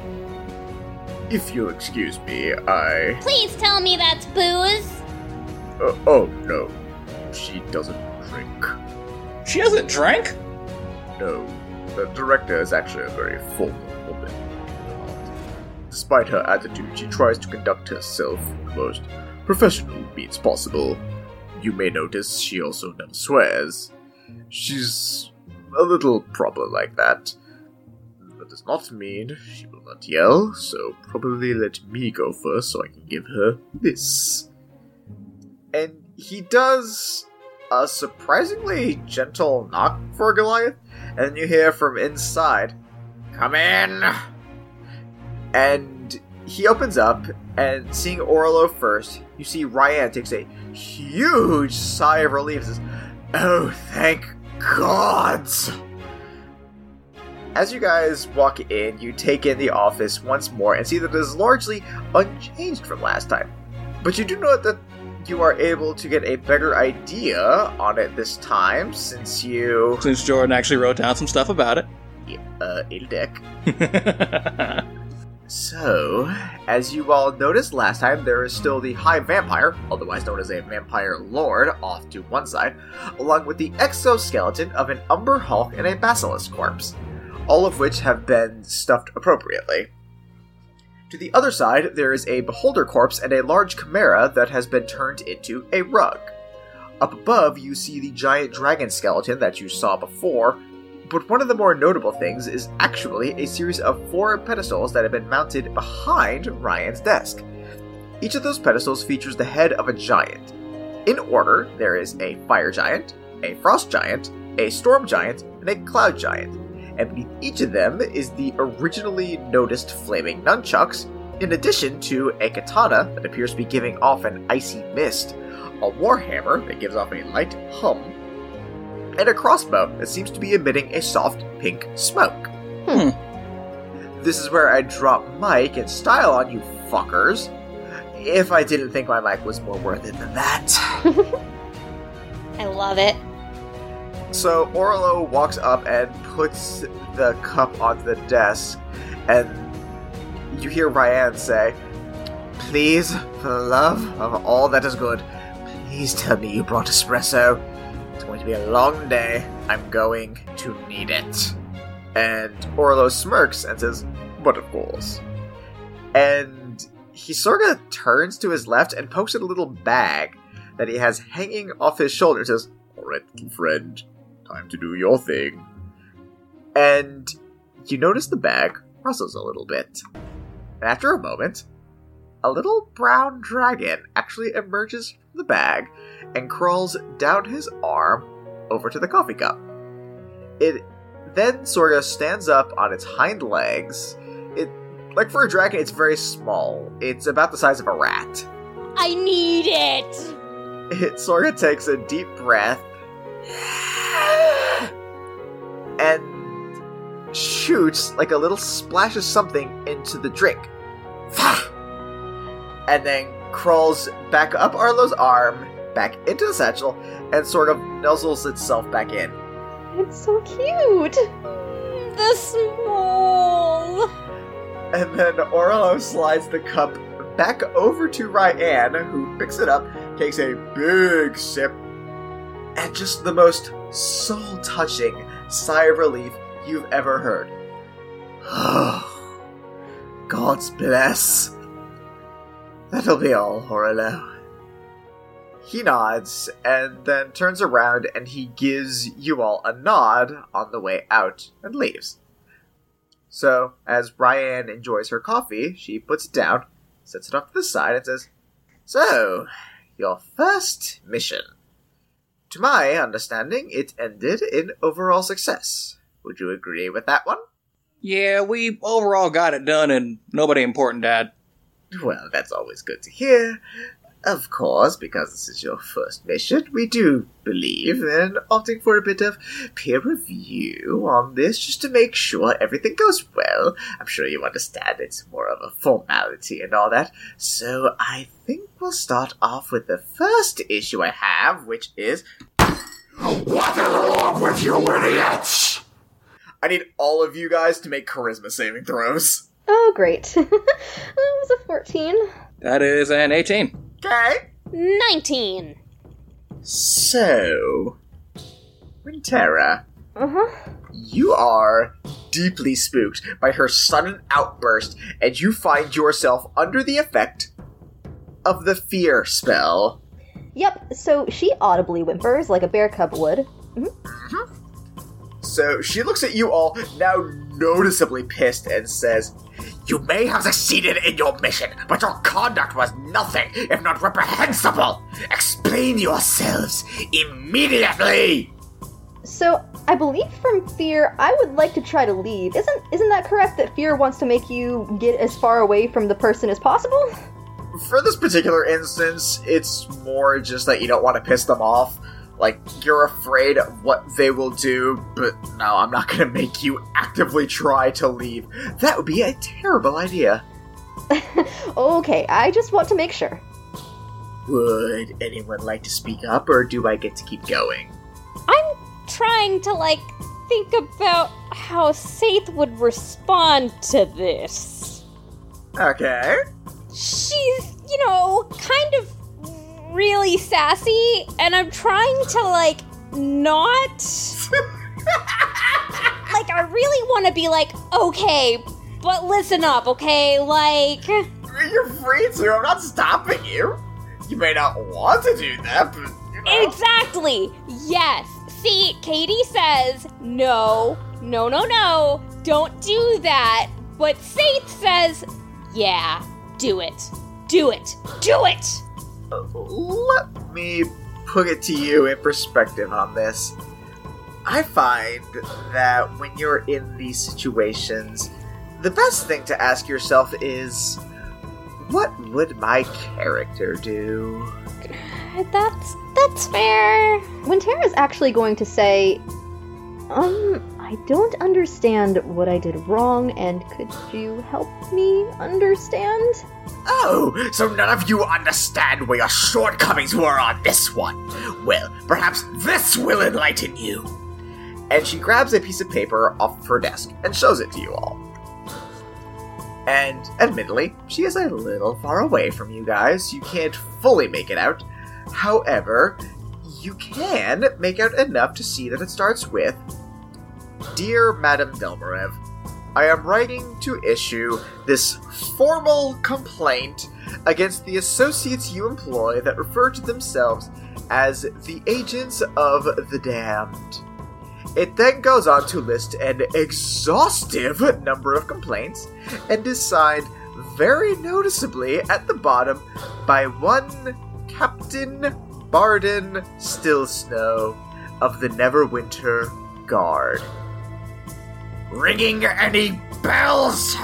If you'll excuse me, I. Please tell me that's booze. Uh, oh, no. She doesn't drink. She doesn't drink? No, the director is actually a very formal woman. Despite her attitude, she tries to conduct herself in the most professional means possible. You may notice she also never swears. She's a little proper like that. That does not mean she will not yell, so probably let me go first so I can give her this. And he does a surprisingly gentle knock for Goliath, and you hear from inside, Come in! And he opens up, and seeing Orlo first, you see Ryan takes a huge sigh of relief and says, Oh, thank God! As you guys walk in, you take in the office once more and see that it is largely unchanged from last time. But you do note that you are able to get a better idea on it this time since you. Since Jordan actually wrote down some stuff about it. Uh, il deck. So, as you all noticed last time, there is still the High Vampire, otherwise known as a Vampire Lord, off to one side, along with the exoskeleton of an Umber Hulk and a Basilisk corpse, all of which have been stuffed appropriately. To the other side, there is a Beholder corpse and a large Chimera that has been turned into a rug. Up above, you see the giant dragon skeleton that you saw before, but one of the more notable things is actually a series of four pedestals that have been mounted behind Ryan's desk. Each of those pedestals features the head of a giant. In order, there is a fire giant, a frost giant, a storm giant, and a cloud giant. And beneath each of them is the originally noticed flaming nunchucks, in addition to a katana that appears to be giving off an icy mist, a warhammer that gives off a light hum, and a crossbow that seems to be emitting a soft pink smoke. Hmm. This is where I drop mic and style on you fuckers. If I didn't think my mic was more worth it than that. I love it. So Orlo walks up and puts the cup on the desk, and you hear Ryan say, Please, for the love of all that is good, please tell me you brought espresso. Be a long day. I'm going to need it. And Orlo smirks and says, But of course. And he sort of turns to his left and pokes at a little bag that he has hanging off his shoulder and says, Alright, little friend, time to do your thing. And you notice the bag rustles a little bit. And after a moment, a little brown dragon actually emerges from the bag and crawls down his arm over to the coffee cup. It then sort of stands up on its hind legs. It like for a dragon, it's very small. It's about the size of a rat. I need it. It sort of takes a deep breath and shoots like a little splash of something into the drink. and then crawls back up Arlo's arm, back into the satchel, and sort of nuzzles itself back in. It's so cute. The small. And then Orlo slides the cup back over to Ryan, who picks it up, takes a big sip, and just the most soul touching sigh of relief you've ever heard. God's bless. That'll be all, Orlo. He nods and then turns around and he gives you all a nod on the way out and leaves. So, as Ryan enjoys her coffee, she puts it down, sets it off to the side, and says, So, your first mission. To my understanding, it ended in overall success. Would you agree with that one? Yeah, we overall got it done and nobody important died. Well, that's always good to hear. Of course, because this is your first mission, we do believe in opting for a bit of peer review on this just to make sure everything goes well. I'm sure you understand it's more of a formality and all that. So I think we'll start off with the first issue I have, which is What is wrong with you idiots? I need all of you guys to make charisma saving throws. Oh, great. Um, that was a 14. That is an 18. Okay. 19. So, Wintera, Uh huh. You are deeply spooked by her sudden outburst, and you find yourself under the effect of the fear spell. Yep, so she audibly whimpers like a bear cub would. So she looks at you all, now noticeably pissed, and says, You may have succeeded in your mission, but your conduct was nothing if not reprehensible. Explain yourselves immediately. So I believe from fear, I would like to try to leave. Isn't isn't that correct? That fear wants to make you get as far away from the person as possible. For this particular instance, it's more just that you don't want to piss them off. Like, you're afraid of what they will do, but no, I'm not gonna make you actively try to leave. That would be a terrible idea. okay, I just want to make sure. Would anyone like to speak up, or do I get to keep going? I'm trying to, like, think about how Saith would respond to this. Okay. She's, you know, kind of really sassy, and I'm trying to, like, not. like, I really want to be like, okay, but listen up, okay? Like. You're free to, I'm not stopping you. You may not want to do that, but you know. Exactly! Yes! See, Katie says, no, no, no, no, don't do that. But Saith says, yeah, do it. Do it. Do it! Let me put it to you in perspective on this. I find that when you're in these situations, the best thing to ask yourself is what would my character do? That's that's fair. When Tara's actually going to say, um, I don't understand what I did wrong, and could you help me understand? Oh, so none of you understand where your shortcomings were on this one. Well, perhaps this will enlighten you. And she grabs a piece of paper off of her desk and shows it to you all. And admittedly, she is a little far away from you guys. You can't fully make it out. However, you can make out enough to see that it starts with Dear Madame Delmarev, I am writing to issue this formal complaint against the associates you employ that refer to themselves as the agents of the damned. It then goes on to list an exhaustive number of complaints and is signed very noticeably at the bottom by one Captain Barden Stillsnow of the Neverwinter Guard. Ringing any bells?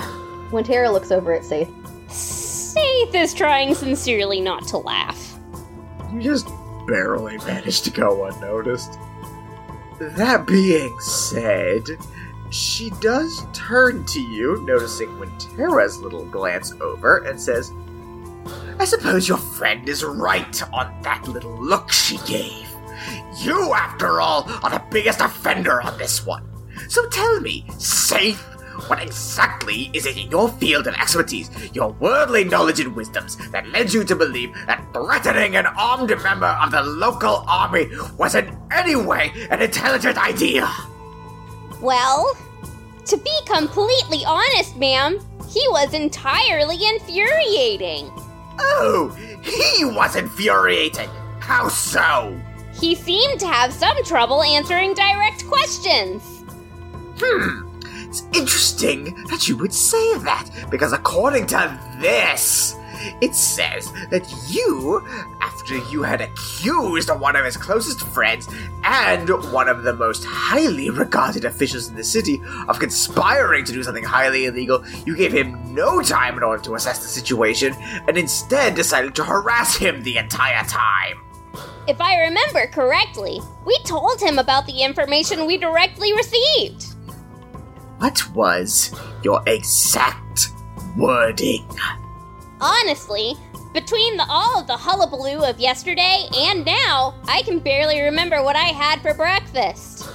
When Tara looks over at Saith, Saith is trying sincerely not to laugh. You just barely managed to go unnoticed. that being said, she does turn to you, noticing Wintera's little glance over, and says, I suppose your friend is right on that little look she gave. You, after all, are the biggest offender on this one. So tell me, Saith, what exactly is it in your field of expertise, your worldly knowledge and wisdoms, that led you to believe that threatening an armed member of the local army was in any way an intelligent idea? Well, to be completely honest, ma'am, he was entirely infuriating. Oh, he was infuriating. How so? He seemed to have some trouble answering direct questions. Hmm. It's interesting that you would say that, because according to this, it says that you, after you had accused one of his closest friends and one of the most highly regarded officials in the city of conspiring to do something highly illegal, you gave him no time in order to assess the situation and instead decided to harass him the entire time. If I remember correctly, we told him about the information we directly received. What was your exact wording? Honestly, between the, all of the hullabaloo of yesterday and now, I can barely remember what I had for breakfast.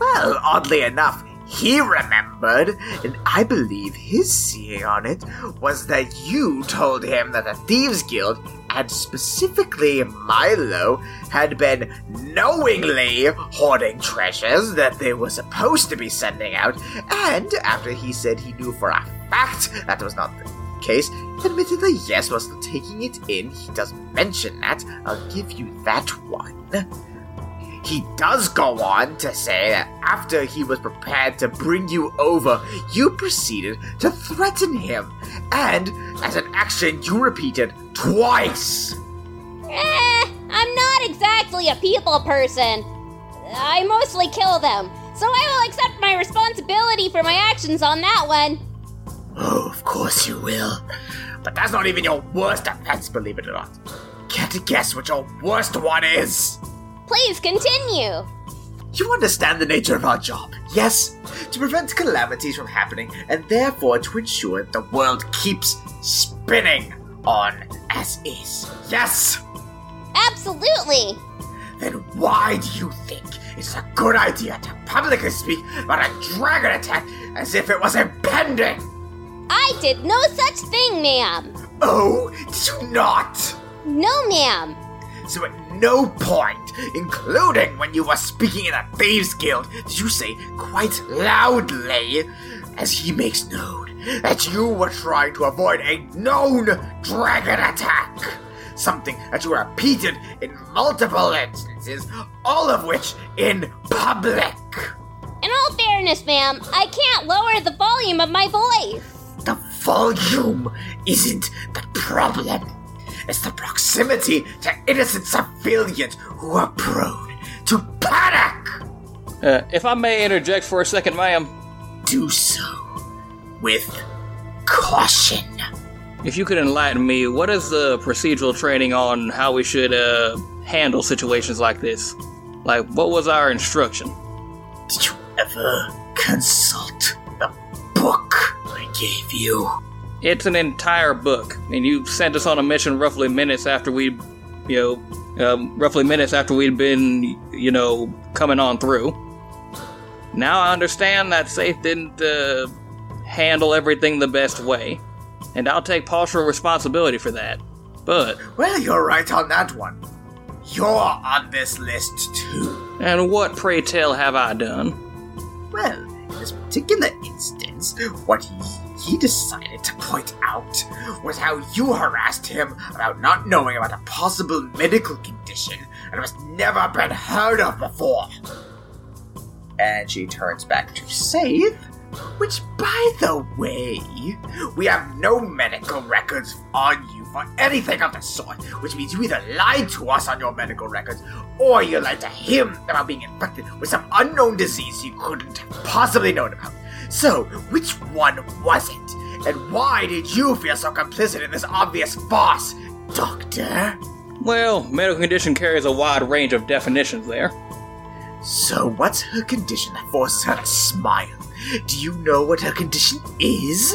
Well, oddly enough, he remembered, and I believe his seeing on it was that you told him that the Thieves Guild, and specifically Milo, had been knowingly hoarding treasures that they were supposed to be sending out, and after he said he knew for a fact that was not the case, admitted that yes was taking it in. He does mention that. I'll give you that one. He does go on to say that after he was prepared to bring you over, you proceeded to threaten him, and as an action, you repeated twice. Eh, I'm not exactly a people person. I mostly kill them, so I will accept my responsibility for my actions on that one. Oh, of course you will. But that's not even your worst offense, believe it or not. Care to guess what your worst one is? Please continue. You understand the nature of our job, yes? To prevent calamities from happening, and therefore to ensure the world keeps spinning on as is. Yes? Absolutely. Then why do you think it's a good idea to publicly speak about a dragon attack as if it was impending? I did no such thing, ma'am. Oh, did you not? No, ma'am. So at no point, including when you were speaking in a thieves guild, did you say quite loudly, as he makes known, that you were trying to avoid a known dragon attack. Something that you repeated in multiple instances, all of which in public. In all fairness, ma'am, I can't lower the volume of my voice. The volume isn't the problem. It's the proximity to innocent civilians who are prone to panic. Uh, if I may interject for a second, ma'am, Do so with caution. if you could enlighten me, what is the procedural training on how we should uh, handle situations like this? Like, what was our instruction? Did you ever consult the book I gave you? It's an entire book, and you sent us on a mission roughly minutes after we, you know, um, roughly minutes after we'd been, you know, coming on through. Now I understand that Saith didn't uh, handle everything the best way, and I'll take partial responsibility for that. But, Well, you're right on that one. You're on this list too. and what, pray tell, have I done? Well, in this particular instance, what he, decided to point out was how you harassed him about not knowing about a possible medical condition that has never been heard of before. And she turns back to Saith. Which, by the way, we have no medical records on you for anything of the sort, which means you either lied to us on your medical records, or you lied to him about being infected with some unknown disease you couldn't have possibly known about. So, which one was it? And why did you feel so complicit in this obvious farce, Doctor? Well, medical condition carries a wide range of definitions there. So, what's her condition that forces her to smile? Do you know what her condition is?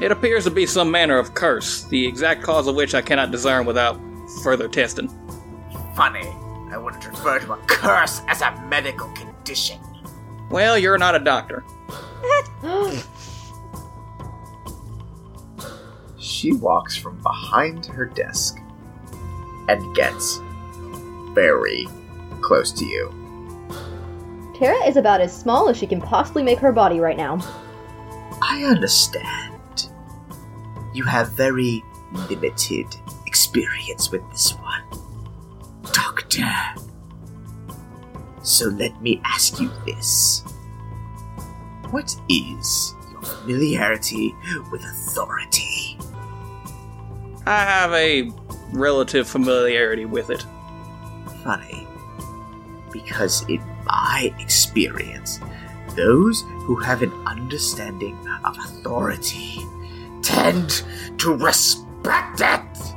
It appears to be some manner of curse, the exact cause of which I cannot discern without further testing. Funny. I wouldn't refer to a curse as a medical condition. Well, you're not a doctor. She walks from behind her desk and gets very close to you. Tara is about as small as she can possibly make her body right now. I understand. You have very limited experience with this one. Doctor. So let me ask you this. What is your familiarity with authority? I have a relative familiarity with it. Funny. Because in my experience, those who have an understanding of authority tend to respect it.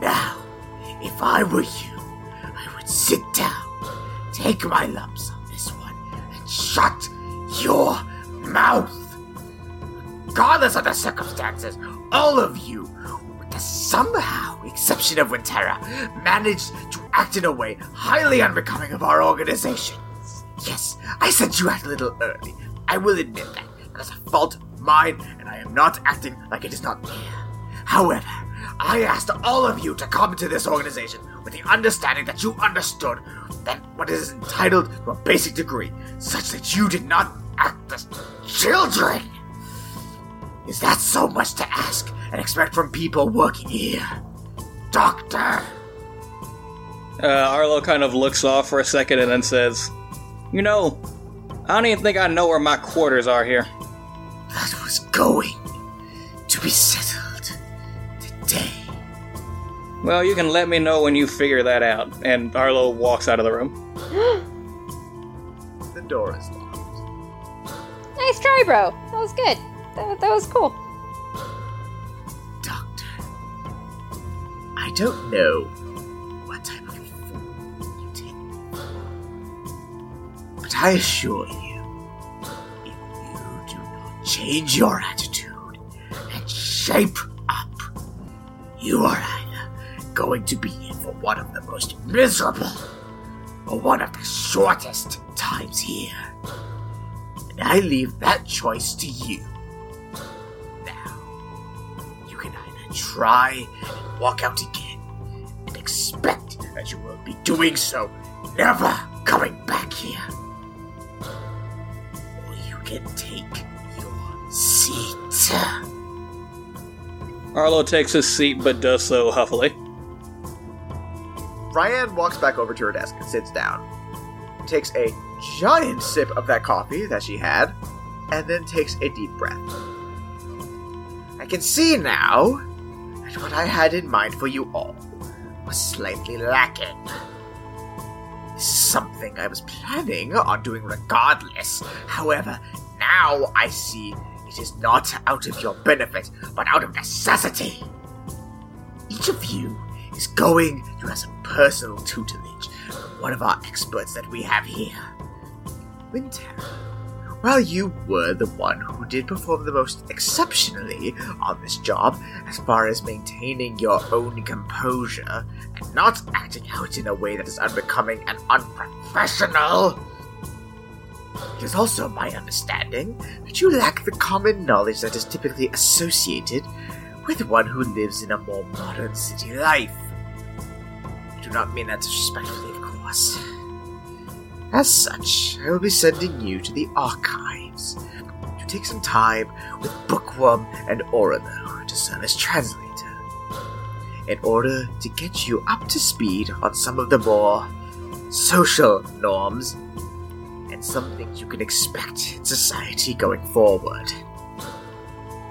Now, if I were you, I would sit down, take my lumps on this one, and shut your mouth. Regardless of the circumstances, all of you, with the somehow exception of Wintera, managed to act in a way highly unbecoming of our organization. Yes, I sent you out a little early. I will admit that. That is a fault of mine, and I am not acting like it is not there. However, I asked all of you to come to this organization with the understanding that you understood that what is entitled to a basic degree, such that you did not act as children. Is that so much to ask and expect from people working here? Doctor! Uh, Arlo kind of looks off for a second and then says, You know, I don't even think I know where my quarters are here. That was going to be settled. Well, you can let me know when you figure that out. And Arlo walks out of the room. The door is locked. Nice try, bro. That was good. That, that was cool. Doctor, I don't know what type of fool you take, but I assure you, if you do not change your attitude and shape up, you are either going to be in for one of the most miserable or one of the shortest times here. And I leave that choice to you. Now, you can either try and walk out again and expect that you will be doing so, never coming back here. Or you can take your seat. Arlo takes his seat but does so huffily. Ryan walks back over to her desk and sits down. Takes a giant sip of that coffee that she had, and then takes a deep breath. I can see now that what I had in mind for you all was slightly lacking. Something I was planning on doing regardless. However, now I see it is not out of your benefit, but out of necessity. Each of you is going to have some personal tutelage from one of our experts that we have here. Winter, while you were the one who did perform the most exceptionally on this job as far as maintaining your own composure and not acting out in a way that is unbecoming and unprofessional, it is also my understanding that you lack the common knowledge that is typically associated with one who lives in a more modern city life. I do not mean that disrespectfully, of course. As such, I will be sending you to the archives to take some time with Bookworm and Orano to serve as translator, in order to get you up to speed on some of the more social norms and some things you can expect in society going forward.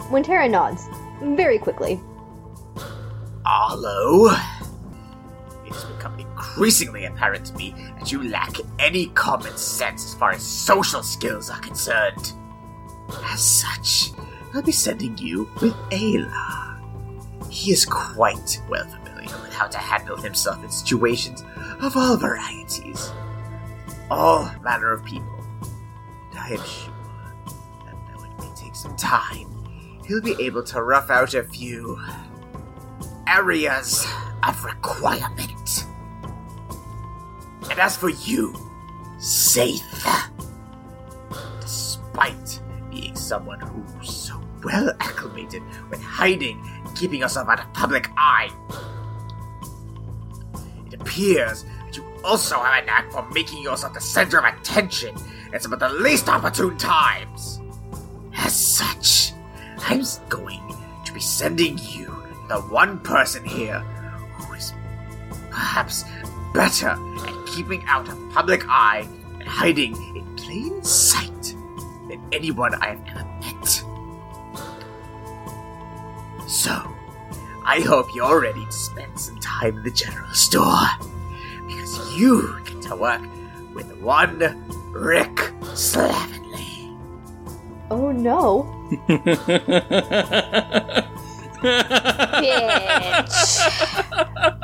When Tara nods, very quickly. Arlo, it has become increasingly apparent to me that you lack any common sense as far as social skills are concerned. As such, I'll be sending you with Alar. He is quite well familiar with how to handle himself in situations of all varieties. all manner of people. I am sure that though it may take some time, he'll be able to rough out a few areas of requirement. And as for you, Saith, despite being someone who's so well acclimated with hiding and keeping yourself out of public eye, it appears that you also have a knack for making yourself the center of attention at some of the least opportune times. As such, I'm going to be sending you the one person here who is perhaps better at keeping out of public eye and hiding in plain sight than anyone I have ever met. So, I hope you're ready to spend some time in the general store because you get to work with one Rick Slavenly. Oh no. Bitch.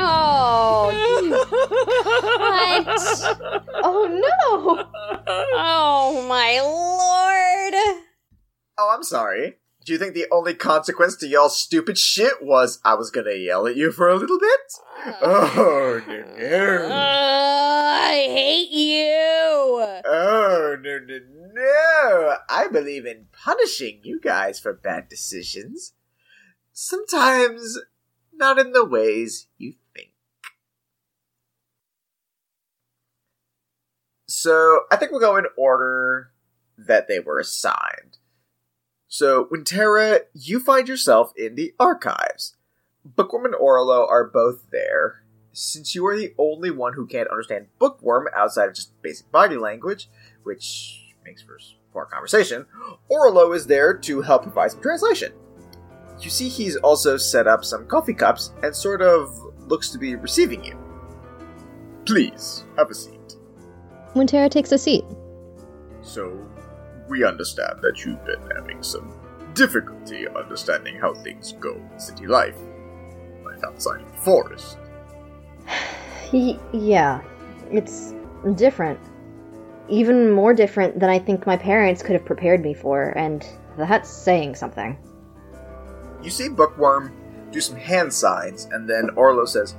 Oh, you- what? Oh no. Oh my lord. Oh, I'm sorry. Do you think the only consequence to y'all's stupid shit was I was gonna yell at you for a little bit? Oh, no, Uh, no. I hate you. Oh, no, no, no. I believe in punishing you guys for bad decisions. Sometimes not in the ways you think. So, I think we'll go in order that they were assigned. So, Wintera, you find yourself in the archives. Bookworm and Orlo are both there. Since you are the only one who can't understand Bookworm outside of just basic body language, which makes for poor conversation, Orlo is there to help provide some translation. You see, he's also set up some coffee cups and sort of looks to be receiving you. Please, have a seat. Wintera takes a seat. So, we understand that you've been having some difficulty understanding how things go in city life, like outside of the forest. Y- yeah, it's different. Even more different than I think my parents could have prepared me for, and that's saying something. You see Bookworm do some hand signs, and then Orlo says,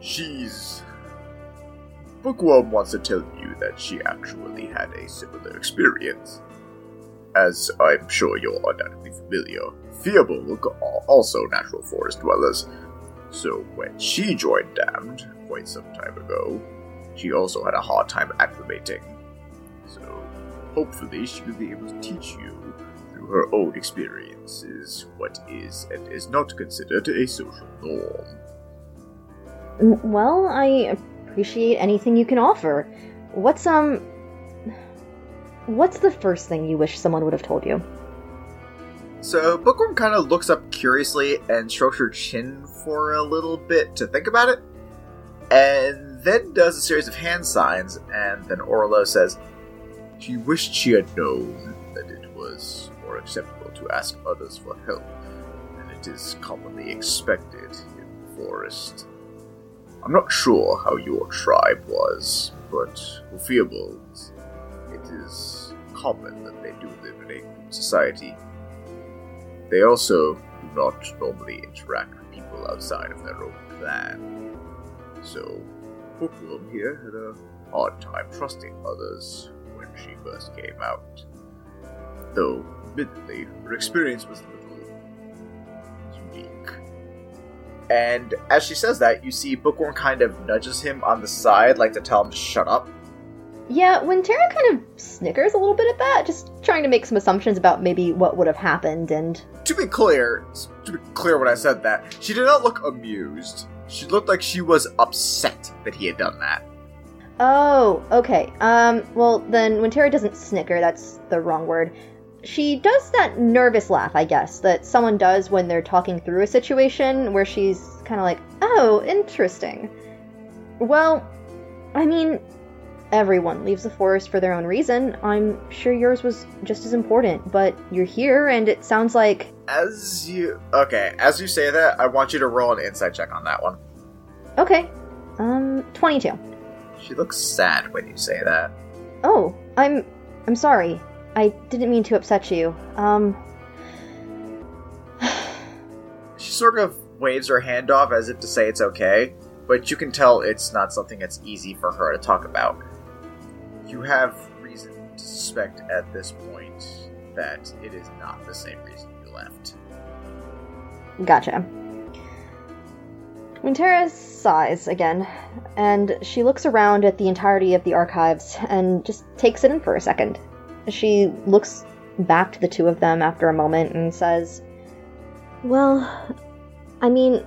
She's. Bookworm wants to tell you that she actually had a similar experience. As I'm sure you're undoubtedly familiar, Firbolg are also natural forest dwellers. So when she joined Damned quite some time ago, she also had a hard time acclimating. So hopefully she will be able to teach you her own experiences what is and is not considered a social norm. Well, I appreciate anything you can offer. What's, um. What's the first thing you wish someone would have told you? So Bookworm kind of looks up curiously and strokes her chin for a little bit to think about it, and then does a series of hand signs, and then Orlo says, She wished she had known that it was more acceptable to ask others for help than it is commonly expected in the forest. I'm not sure how your tribe was, but Firbolgs, it is common that they do live in a group society. They also do not normally interact with people outside of their own clan. So, Bookworm here had a hard time trusting others when she first came out. Though, admittedly, her experience was a little unique. And as she says that, you see Bookworm kind of nudges him on the side, like to tell him to shut up. Yeah, Wintera kind of snickers a little bit at that, just trying to make some assumptions about maybe what would have happened, and To be clear, to be clear when I said that, she did not look amused. She looked like she was upset that he had done that. Oh, okay. Um, well, then Wintera doesn't snicker, that's the wrong word. She does that nervous laugh, I guess, that someone does when they're talking through a situation where she's kind of like, oh, interesting. Well, I mean, everyone leaves the forest for their own reason. I'm sure yours was just as important, but you're here, and it sounds like. As you okay, as you say that, I want you to roll an insight check on that one. Okay. Um, 22. She looks sad when you say that. Oh, I'm I'm sorry. I didn't mean to upset you. Um She sort of waves her hand off as if to say it's okay, but you can tell it's not something that's easy for her to talk about. You have reason to suspect at this point that it is not the same reason you left. Gotcha. Wintera sighs again, and she looks around at the entirety of the archives and just takes it in for a second. She looks back to the two of them after a moment and says, Well, I mean,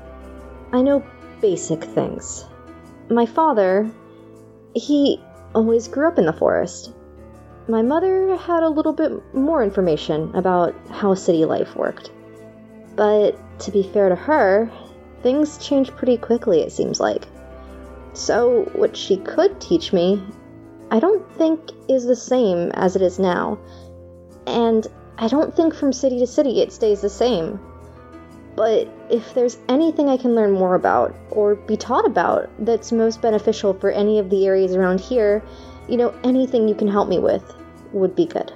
I know basic things. My father, he always grew up in the forest. My mother had a little bit more information about how city life worked. But to be fair to her, things change pretty quickly, it seems like. So, what she could teach me, I don't think is the same as it is now. And I don't think from city to city it stays the same. But if there's anything I can learn more about, or be taught about, that's most beneficial for any of the areas around here, you know, anything you can help me with would be good.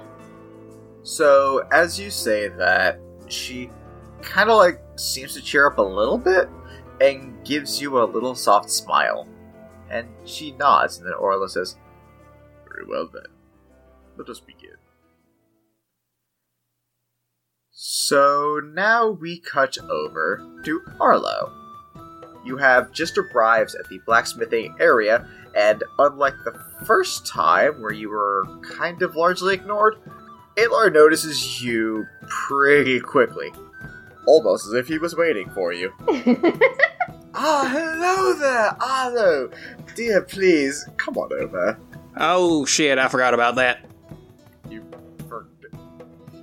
So, as you say that, she kind of like seems to cheer up a little bit and gives you a little soft smile. And she nods, and then Orlo says, Very well then. Let us begin. So now we cut over to Arlo. You have just arrived at the blacksmithing area, and unlike the first time where you were kind of largely ignored, Alar notices you pretty quickly. Almost as if he was waiting for you. Ah, hello there, Arlo! Dear, please, come on over. Oh shit, I forgot about that. You, for-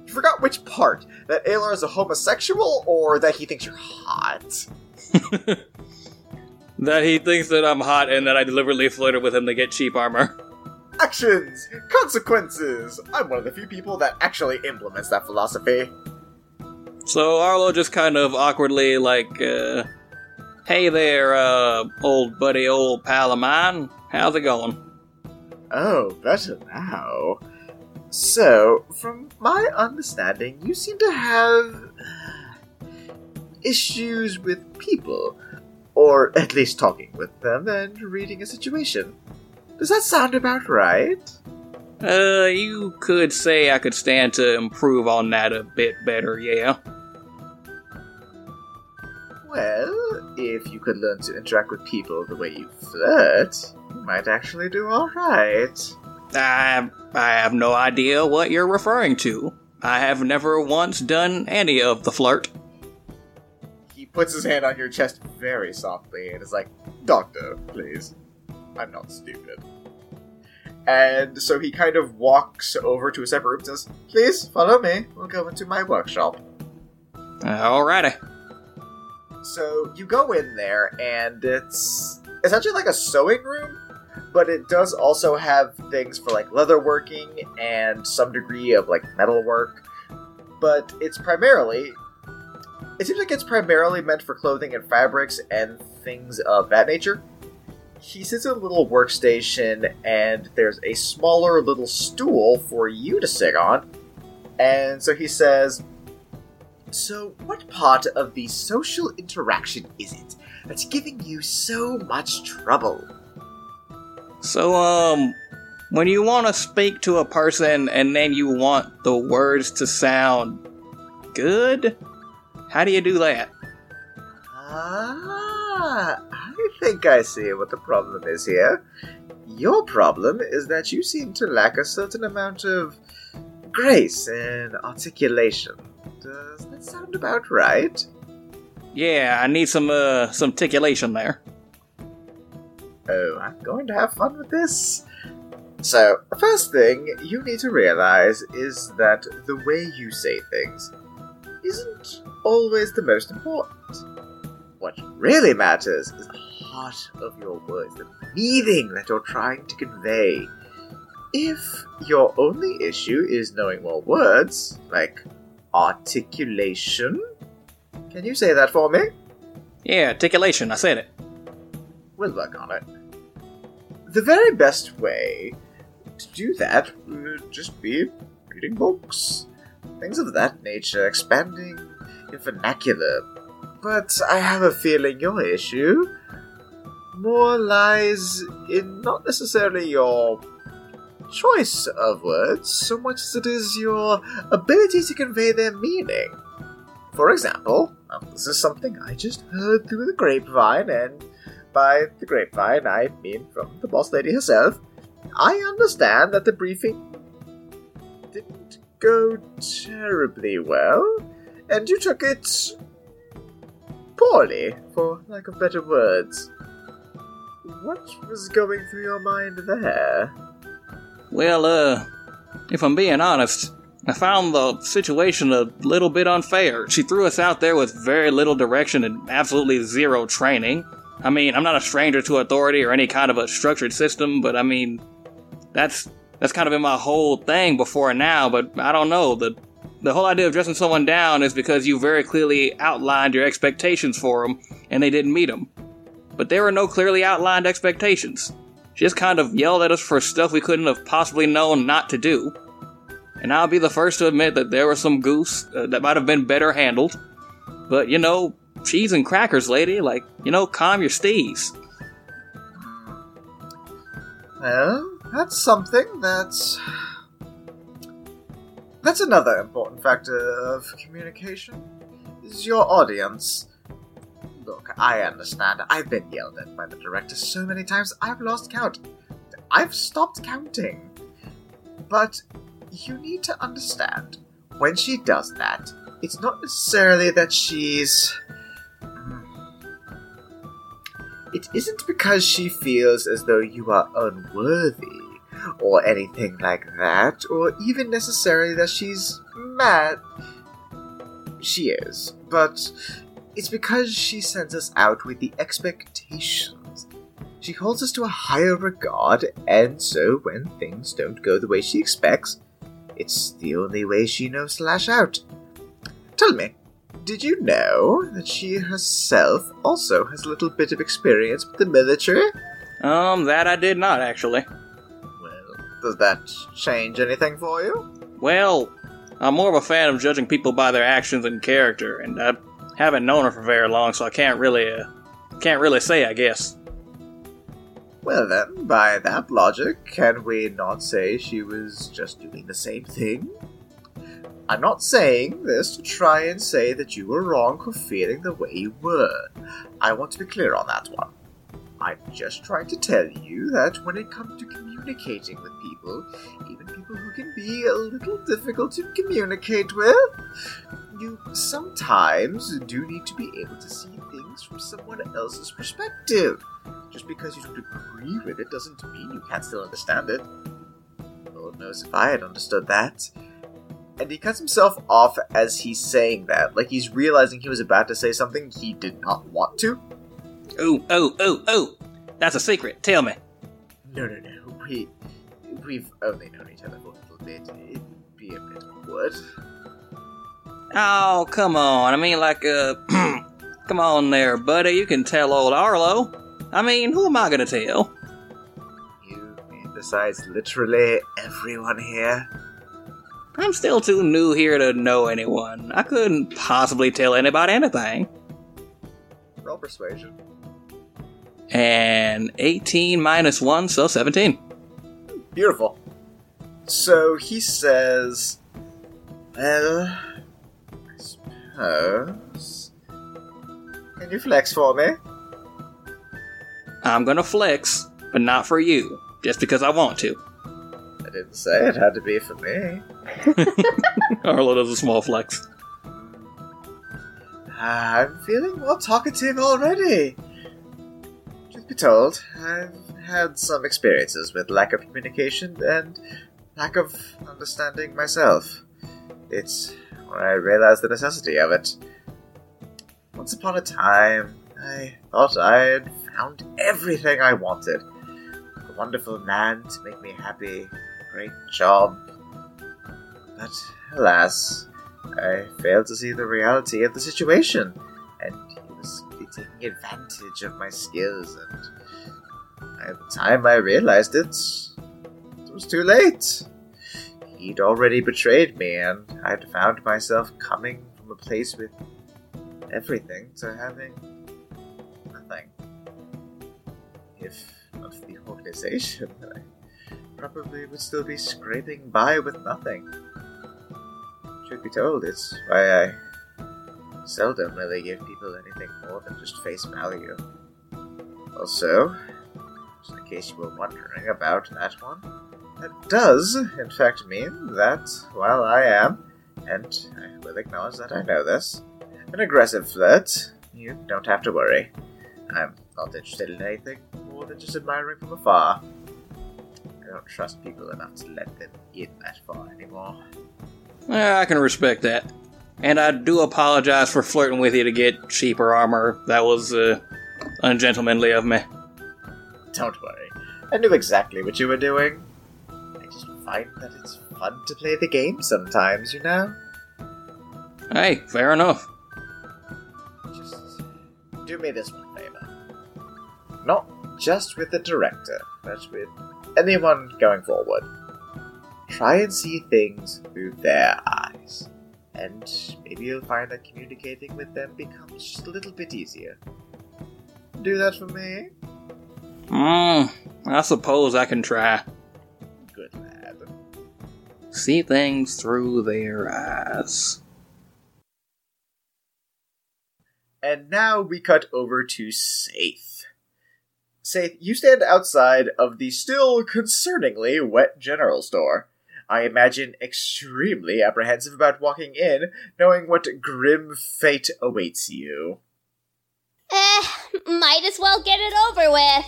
you forgot which part? That Alar is a homosexual or that he thinks you're hot? That he thinks that I'm hot and that I deliberately flirted with him to get cheap armor. Actions! Consequences! I'm one of the few people that actually implements that philosophy. So Arlo just kind of awkwardly like, uh, hey there, uh, old buddy, old pal of mine. How's it going? Oh, better now. So, from my understanding, you seem to have issues with people, or at least talking with them and reading a situation. Does that sound about right? Uh, you could say I could stand to improve on that a bit better, yeah. Well, if you could learn to interact with people the way you flirt, might actually do alright. I, I have no idea what you're referring to. I have never once done any of the flirt. He puts his hand on your chest very softly and is like, Doctor, please. I'm not stupid. And so he kind of walks over to a separate room and says, Please follow me. We'll go into my workshop. Alrighty. So you go in there, and it's essentially like a sewing room, but it does also have things for like leatherworking and some degree of like metalwork. But it's primarily, it seems like it's primarily meant for clothing and fabrics and things of that nature. He sits at a little workstation, and there's a smaller little stool for you to sit on. And so he says, so, what part of the social interaction is it that's giving you so much trouble? So, um, when you want to speak to a person and then you want the words to sound good, how do you do that? Ah, I think I see what the problem is here. Your problem is that you seem to lack a certain amount of grace and articulation. Does that sound about right? Yeah, I need some, uh, some articulation there. Oh, I'm going to have fun with this. So, the first thing you need to realize is that the way you say things isn't always the most important. What really matters is the heart of your words, the meaning that you're trying to convey. If your only issue is knowing more words, like articulation, can you say that for me? Yeah, articulation, I said it. We'll work on it. The very best way to do that would just be reading books, things of that nature, expanding in vernacular. But I have a feeling your issue more lies in not necessarily your choice of words so much as it is your ability to convey their meaning. For example, um, this is something I just heard through the grapevine, and by the grapevine I mean from the boss lady herself. I understand that the briefing didn't go terribly well, and you took it poorly, for lack of better words. What was going through your mind there? Well, uh, if I'm being honest, I found the situation a little bit unfair. She threw us out there with very little direction and absolutely zero training. I mean, I'm not a stranger to authority or any kind of a structured system, but I mean, that's that's kind of been my whole thing before now. But I don't know the the whole idea of dressing someone down is because you very clearly outlined your expectations for them, and they didn't meet them. But there were no clearly outlined expectations. She just kind of yelled at us for stuff we couldn't have possibly known not to do. And I'll be the first to admit that there were some goose uh, that might have been better handled. But, you know, cheese and crackers, lady, like, you know, calm your steez. Well, that's something that's. That's another important factor of communication. Is your audience. Look, I understand. I've been yelled at by the director so many times, I've lost count. I've stopped counting. But you need to understand when she does that, it's not necessarily that she's. It isn't because she feels as though you are unworthy or anything like that, or even necessarily that she's mad. She is, but it's because she sends us out with the expectations. She holds us to a higher regard, and so when things don't go the way she expects, it's the only way she knows to lash out. Tell me, did you know that she herself also has a little bit of experience with the military? Um, that I did not, actually. Well, does that change anything for you? Well, I'm more of a fan of judging people by their actions and character, and I haven't known her for very long, so I can't really, uh, can't really say, I guess. Well, then, by that logic, can we not say she was just doing the same thing? I'm not saying this to try and say that you were wrong for feeling the way you were. I want to be clear on that one. I'm just trying to tell you that when it comes to communicating with people, even people who can be a little difficult to communicate with, you sometimes do need to be able to see things from someone else's perspective. Just because you don't agree with it doesn't mean you can't still understand it. Lord knows if I had understood that. And he cuts himself off as he's saying that, like he's realizing he was about to say something he did not want to. Oh, oh, oh, oh! That's a secret. Tell me. No, no, no. We we've only known each other for a little bit. It'd be a bit awkward. Oh, come on. I mean, like, uh, come on there, buddy. You can tell old Arlo. I mean, who am I gonna tell? You, besides literally everyone here. I'm still too new here to know anyone. I couldn't possibly tell anybody anything. Roll persuasion. And 18 minus 1, so 17. Beautiful. So he says, Well, I suppose. Can you flex for me? I'm gonna flex, but not for you, just because I want to. I didn't say it had to be for me. Arlo does a small flex. I'm feeling more talkative already. Truth be told, I've had some experiences with lack of communication and lack of understanding myself. It's when I realized the necessity of it. Once upon a time, I thought I had found everything I wanted. A wonderful man to make me happy, great job. But alas, I failed to see the reality of the situation, and he was taking advantage of my skills and By the time I realized it, it was too late. He'd already betrayed me, and I'd found myself coming from a place with everything to having nothing. If for the organization, that I probably would still be scraping by with nothing. Should be told, it's why I seldom really give people anything more than just face value. Also, just in case you were wondering about that one, that does, in fact, mean that while I am, and I will acknowledge that I know this, an aggressive flirt, you don't have to worry. I'm not interested in anything more than just admiring from afar. I don't trust people enough to let them in that far anymore. Eh, I can respect that. And I do apologize for flirting with you to get cheaper armor. That was uh, ungentlemanly of me. Don't worry. I knew exactly what you were doing. I just find that it's fun to play the game sometimes, you know? Hey, fair enough. Just do me this one favor. Not just with the director, but with anyone going forward. Try and see things through their eyes. And maybe you'll find that communicating with them becomes just a little bit easier. Do that for me? Hmm, I suppose I can try. Good lad. See things through their eyes. And now we cut over to Saith. Saith, you stand outside of the still concerningly wet general store. I imagine extremely apprehensive about walking in, knowing what grim fate awaits you. Eh, might as well get it over with.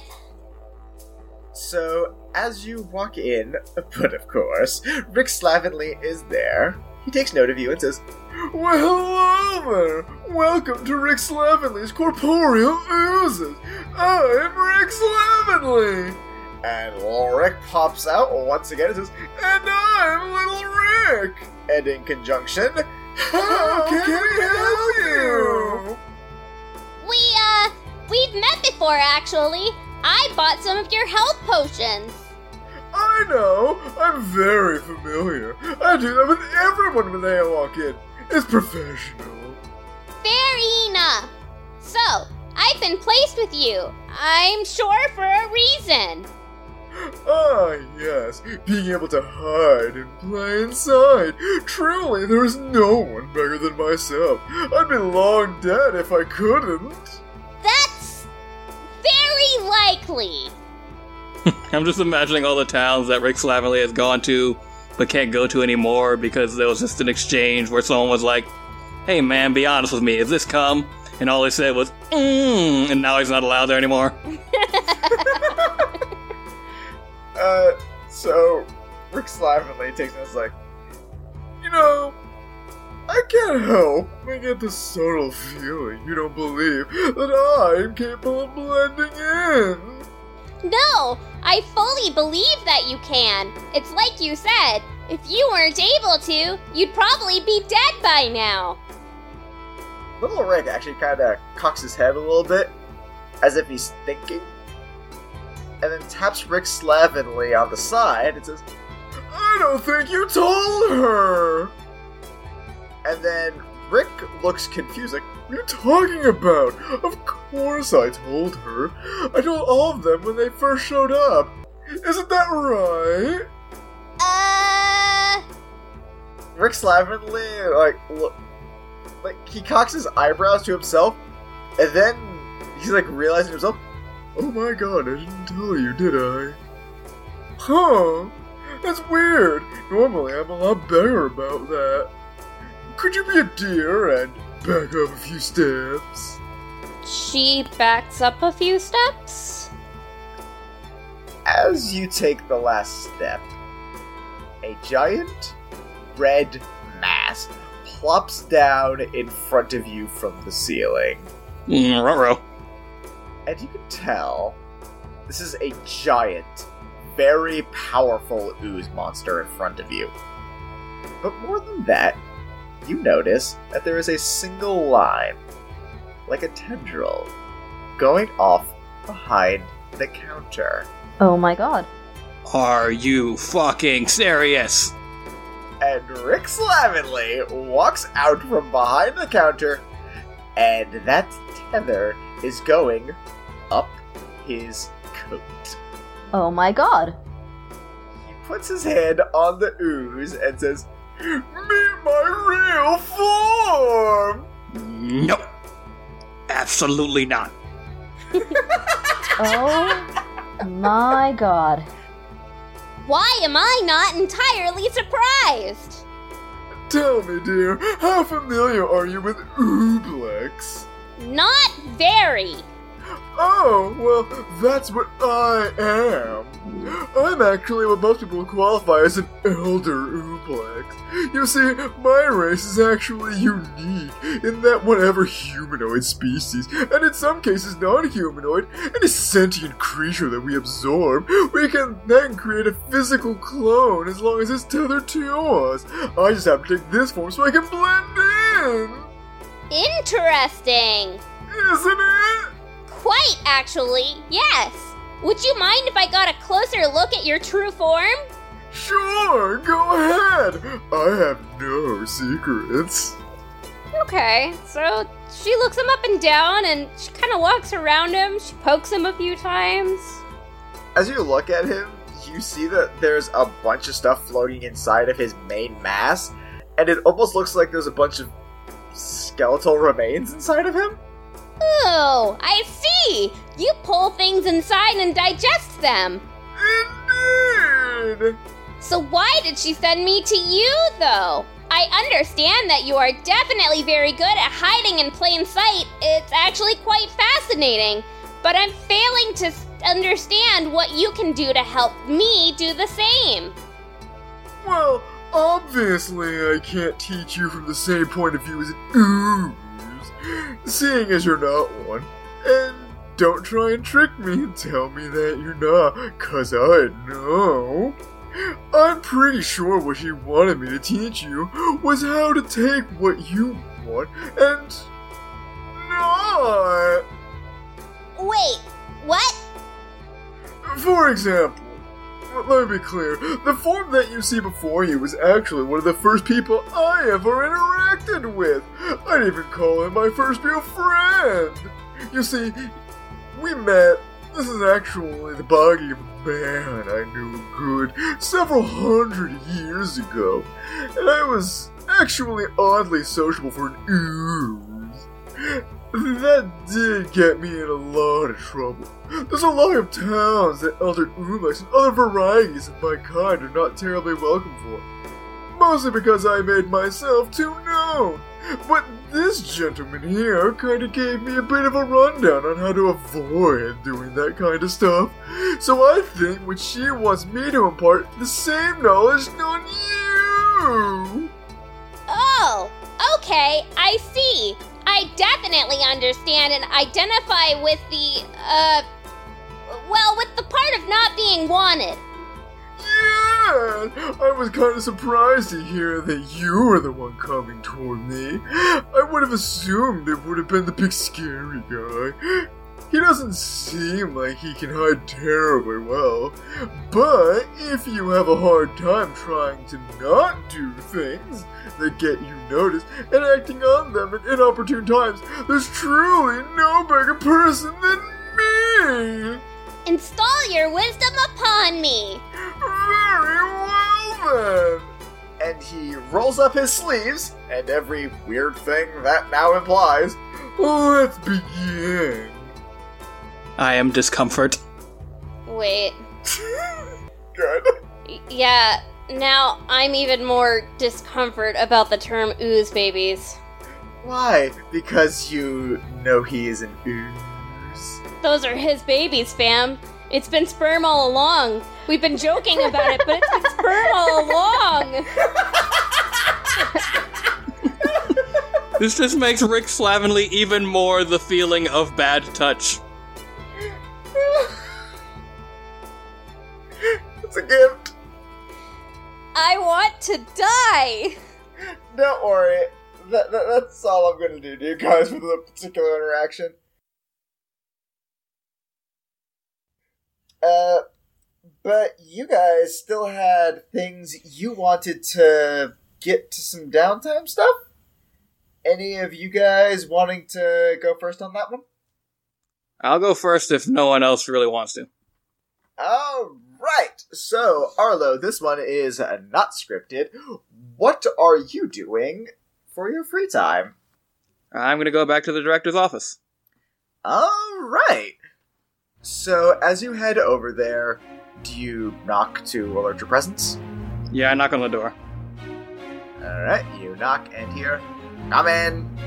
So, as you walk in, but of course, Rick Slavenly is there. He takes note of you and says, Well, hello there! Welcome to Rick Slavenly's Corporeal Oozes! I'm Rick Slavenly! And little Rick pops out once again and says, And I'm Little Rick! And in conjunction, How can we help you? We, uh, we've met before actually. I bought some of your health potions. I know. I'm very familiar. I do that with everyone when they walk in. It's professional. Fair enough. So, I've been placed with you. I'm sure for a reason. Ah, yes. Being able to hide in plain sight. Truly, there is no one bigger than myself. I'd be long dead if I couldn't. That's very likely. I'm just imagining all the towns that Rick Slavenly has gone to but can't go to anymore because there was just an exchange where someone was like, hey man, be honest with me, is this cum? And all he said was, mmm, and now he's not allowed there anymore. Uh, so Rick Slavenly takes it and is like, you know, I can't help but get the subtle feeling you don't believe that I'm capable of blending in. No, I fully believe that you can. It's like you said. If you weren't able to, you'd probably be dead by now. Little Rick actually kind of cocks his head a little bit, as if he's thinking, and then taps Rick Slavenly on the side and says, I don't think you told her! And then Rick looks confused, like, what are you talking about? Of course I told her. I told all of them when they first showed up. Isn't that right? Uh. Rick Slavenly, like, look, like, he cocks his eyebrows to himself, and then he's like realizing himself, oh my god, I didn't tell you, did I? Huh? That's weird. Normally I'm a lot better about that. Could you be a dear and back up a few steps? She backs up a few steps. As you take the last step, a giant red mass plops down in front of you from the ceiling. Mm, ruh-roh. And you can tell this is a giant, very powerful ooze monster in front of you. But more than that, you notice that there is a single line, like a tendril, going off behind the counter. Oh my god. Are you fucking serious? And Rick Slavenly walks out from behind the counter, and that tether is going up his coat. Oh my god. He puts his hand on the ooze and says, Meet my real form! No. Absolutely not. Oh my god. Why am I not entirely surprised? Tell me, dear, how familiar are you with Ooblex? Not very. Oh, well, that's what I am. I'm actually what most people qualify as an elder Ooblex. You see, my race is actually unique in that whatever humanoid species, and in some cases non-humanoid, any sentient creature that we absorb, we can then create a physical clone as long as it's tethered to us. I just have to take this form so I can blend in. Interesting. Isn't it? Quite, actually, yes. Would you mind if I got a closer look at your true form? Sure, go ahead. I have no secrets. Okay, so she looks him up and down and she kind of walks around him. She pokes him a few times. As you look at him, you see that there's a bunch of stuff floating inside of his main mass, and it almost looks like there's a bunch of skeletal remains inside of him. Oh, I see! You pull things inside and digest them. Indeed! So why did she send me to you, though? I understand that you are definitely very good at hiding in plain sight. It's actually quite fascinating. But I'm failing to understand what you can do to help me do the same. Well, obviously, I can't teach you from the same point of view as an ooze, seeing as you're not one. And don't try and trick me and tell me that you're not, cause I know. I'm pretty sure what he wanted me to teach you was how to take what you want and not. Wait, what? For example, let me be clear, the form that you see before you was actually one of the first people I ever interacted with. I'd even call him my first real friend. You see, we met. This is actually the body of a man I knew good several hundred years ago, and I was actually oddly sociable for an ooze. That did get me in a lot of trouble. There's a lot of towns that Elder Ulex and other varieties of my kind are not terribly welcome for. Mostly because I made myself too known. But this gentleman here kinda gave me a bit of a rundown on how to avoid doing that kind of stuff. So I think what she wants me to impart the same knowledge on you. Oh, okay, I see. I definitely understand and identify with the, uh, well, with the part of not being wanted. Yeah, I was kind of surprised to hear that you were the one coming toward me. I would have assumed it would have been the big scary guy. He doesn't seem like he can hide terribly well. But if you have a hard time trying to not do things that get you noticed and acting on them at inopportune times, there's truly no bigger person than me. Install your wisdom upon me. Very well then. And he rolls up his sleeves, and every weird thing that now implies. Let's begin. I am discomfort. Wait, Good. yeah, now I'm even more discomfort about the term ooze babies. Why? Because you know he is an ooze. Those are his babies, fam. It's been sperm all along. We've been joking about it, but it's been sperm all along. This just makes Rick Slavenly even more the feeling of bad touch. It's a gift. I want to die. Don't worry. That, that, that's all I'm gonna do to you guys for the particular interaction. Uh, but you guys still had things you wanted to get to some downtime stuff? Any of you guys wanting to go first on that one? I'll go first if no one else really wants to. All right. So, Arlo, this one is not scripted. What are you doing for your free time? I'm gonna go back to the director's office. All right. So, as you head over there, do you knock to alert your presence? Yeah, I knock on the door. All right, you knock and hear, "Come in."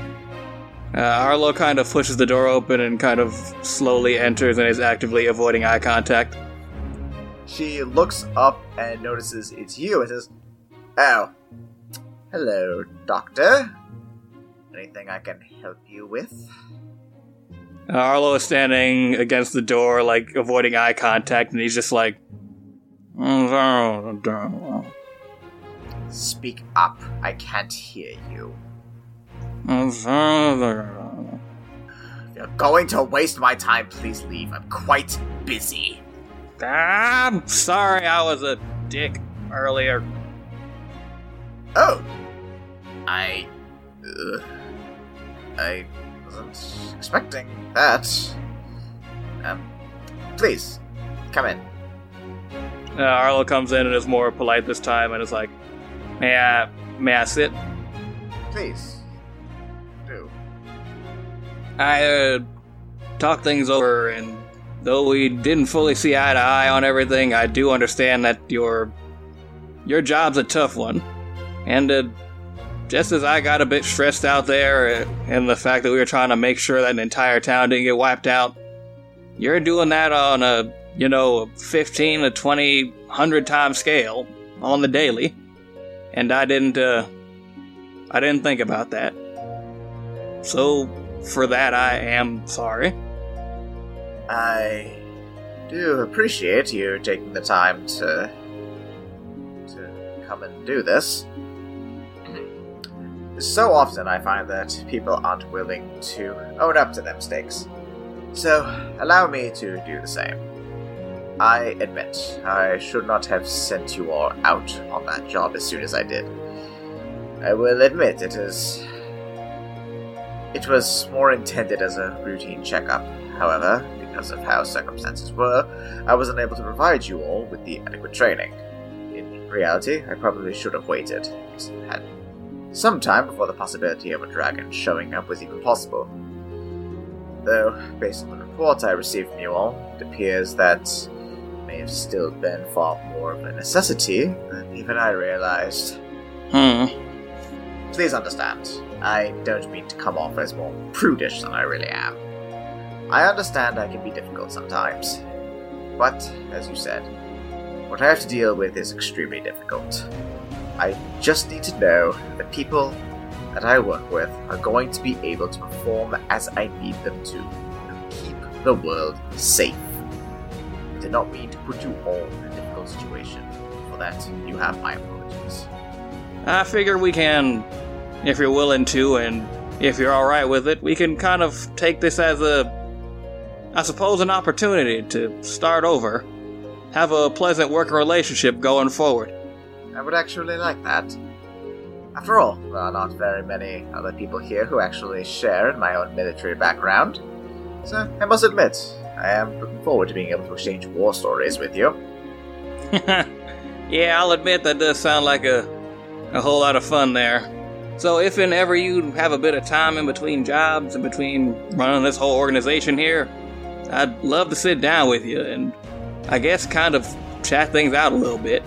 Uh, Arlo kind of pushes the door open and kind of slowly enters and is actively avoiding eye contact. She looks up and notices it's you and says, "Oh, hello, Doctor. Anything I can help you with?" Uh, Arlo is standing against the door, like avoiding eye contact, and he's just like, Speak up. I can't hear you. If you're going to waste my time, please leave. I'm quite busy. I'm sorry I was a dick earlier. Oh. I. Uh, I wasn't expecting that. Um, please, come in. Uh, Arlo comes in and is more polite this time and is like, "May I, may I sit?" Please. Do. I uh, talked things over, and though we didn't fully see eye to eye on everything, I do understand that your your job's a tough one, and uh, just as I got a bit stressed out there, uh, and the fact that we were trying to make sure that an entire town didn't get wiped out, you're doing that on a you know 15 to 20 100 time scale on the daily, and I didn't uh, I didn't think about that. So for that, I am sorry. I do appreciate you taking the time to to come and do this. So often I find that people aren't willing to own up to their mistakes. So allow me to do the same. I admit, I should not have sent you all out on that job as soon as I did. I will admit it is. It was more intended as a routine checkup. However, because of how circumstances were, I was unable to provide you all with the adequate training. In reality, I probably should have waited. Had some time before the possibility of a dragon showing up was even possible. Though, based on the reports I received from you all, it appears that it may have still been far more of a necessity than even I realized. Hmm. Please understand, I don't mean to come off as more prudish than I really am. I understand I can be difficult sometimes. But, as you said, what I have to deal with is extremely difficult. I just need to know the people that I work with are going to be able to perform as I need them to, and keep the world safe. I did not mean to put you all in a difficult situation. For that, you have my apologies. I figure we can, if you're willing to, and if you're alright with it, we can kind of take this as a, I suppose, an opportunity to start over. Have a pleasant working relationship going forward. I would actually like that. After all, there are not very many other people here who actually share my own military background. So, I must admit, I am looking forward to being able to exchange war stories with you. yeah, I'll admit that does sound like a, a whole lot of fun there. So, if and ever you have a bit of time in between jobs and between running this whole organization here, I'd love to sit down with you and I guess kind of chat things out a little bit.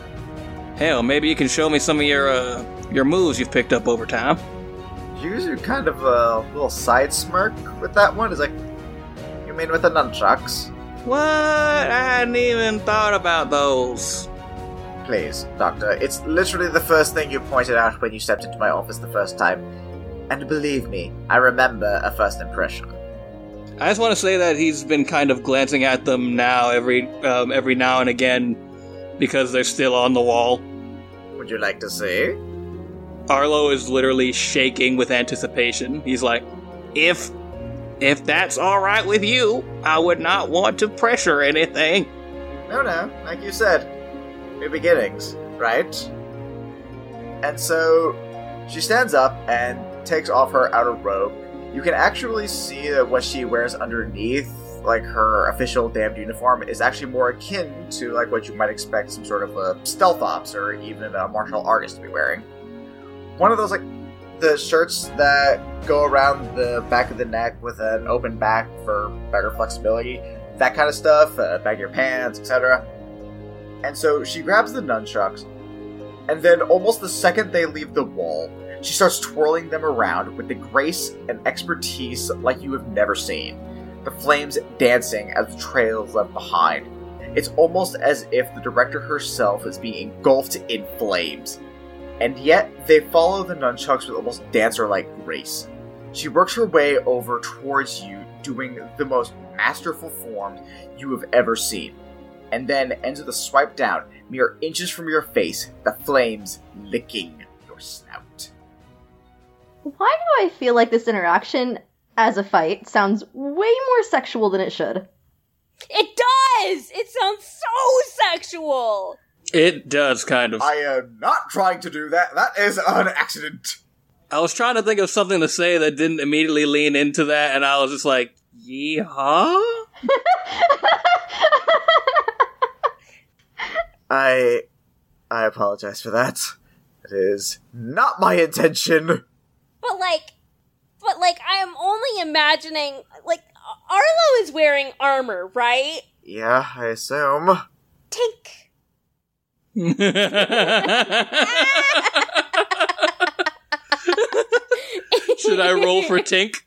Hell, maybe you can show me some of your uh, your moves you've picked up over time. Use kind of a little side smirk with that one. Is like, you mean with the nunchucks? What? I hadn't even thought about those. Please, Doctor, it's literally the first thing you pointed out when you stepped into my office the first time. And believe me, I remember a first impression. I just want to say that he's been kind of glancing at them now every um, every now and again because they're still on the wall. Would you like to see? Orlo is literally shaking with anticipation. He's like, "If if that's all right with you, I would not want to pressure anything." no, no. Like you said, new beginnings, right? And so she stands up and takes off her outer robe. You can actually see that what she wears underneath, like her official damned uniform, is actually more akin to like what you might expect some sort of a stealth ops or even a martial artist to be wearing. One of those like the shirts that go around the back of the neck with an open back for better flexibility, that kind of stuff, uh, of your pants, etc. And so she grabs the nunchucks, and then almost the second they leave the wall, she starts twirling them around with the grace and expertise like you have never seen. The flames dancing as the trail is left behind. It's almost as if the director herself is being engulfed in flames. And yet, they follow the nunchucks with almost dancer like grace. She works her way over towards you, doing the most masterful form you have ever seen, and then ends with a swipe down, mere inches from your face, the flames licking your snout. Why do I feel like this interaction as a fight sounds way more sexual than it should? It does! It sounds so sexual! It does kind of. I am not trying to do that. That is an accident. I was trying to think of something to say that didn't immediately lean into that, and I was just like, yeehaw? I I apologize for that. It is not my intention. But like, but like, I am only imagining, like, Orlo is wearing armor, right? Yeah, I assume. Tink. Should I roll for Tink?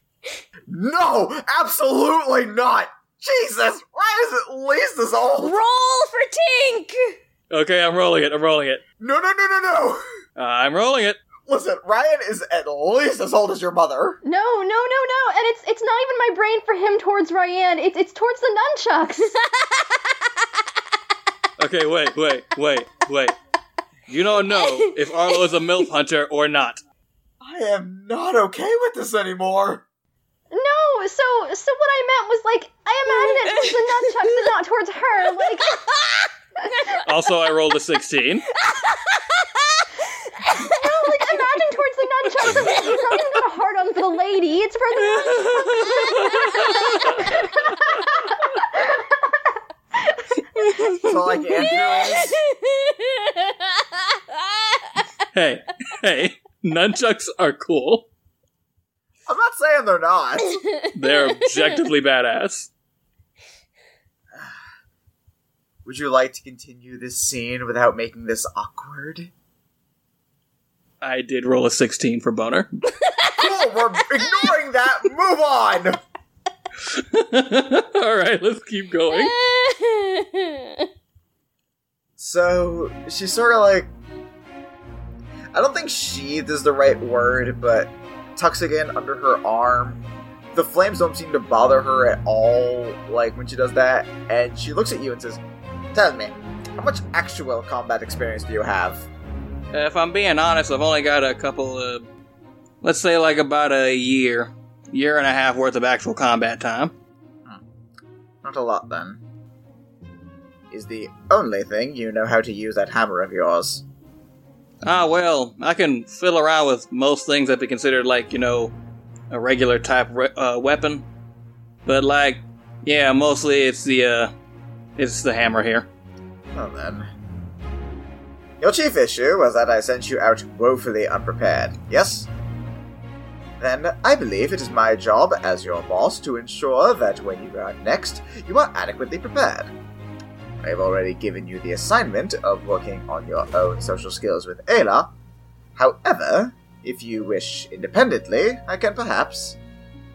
No, absolutely not. Jesus, why is it at least as old? Roll for Tink! Okay, I'm rolling it. I'm rolling it. No, no, no, no, no. Uh, I'm rolling it. Listen, Ryan is at least as old as your mother. No, no, no, no, and it's it's not even my brain for him towards Ryan. It's it's towards the nunchucks. Okay, wait, wait, wait, wait. You don't know if Orlo is a MILF hunter or not. I am not okay with this anymore. no, so so what I meant was like I imagine it towards the nunchucks and not towards her. Like Also, I rolled a 16. no, like imagine towards the nunchucks. and It's not even got a hard on for the lady. It's for the So, like, Andrew is. Hey, hey, nunchucks are cool. I'm not saying they're not. They're objectively badass. Would you like to continue this scene without making this awkward? I did roll a 16 for boner. Cool, we're ignoring that. Move on. All right, let's keep going. So she's sort of like. I don't think sheathed is the right word, but tucks again under her arm. The flames don't seem to bother her at all, like when she does that, and she looks at you and says, Tell me, how much actual combat experience do you have? If I'm being honest, I've only got a couple of, let's say, like about a year, year and a half worth of actual combat time. Not a lot, then. Is the only thing you know how to use that hammer of yours. Ah, well, I can fiddle around with most things that be considered like, you know, a regular type re- uh, weapon. But like, yeah, mostly it's the uh, it's the hammer here. Well then. Your chief issue was that I sent you out woefully unprepared, yes? Then I believe it is my job as your boss to ensure that when you go out next, you are adequately prepared. I have already given you the assignment of working on your own social skills with Ayla. However, if you wish independently, I can perhaps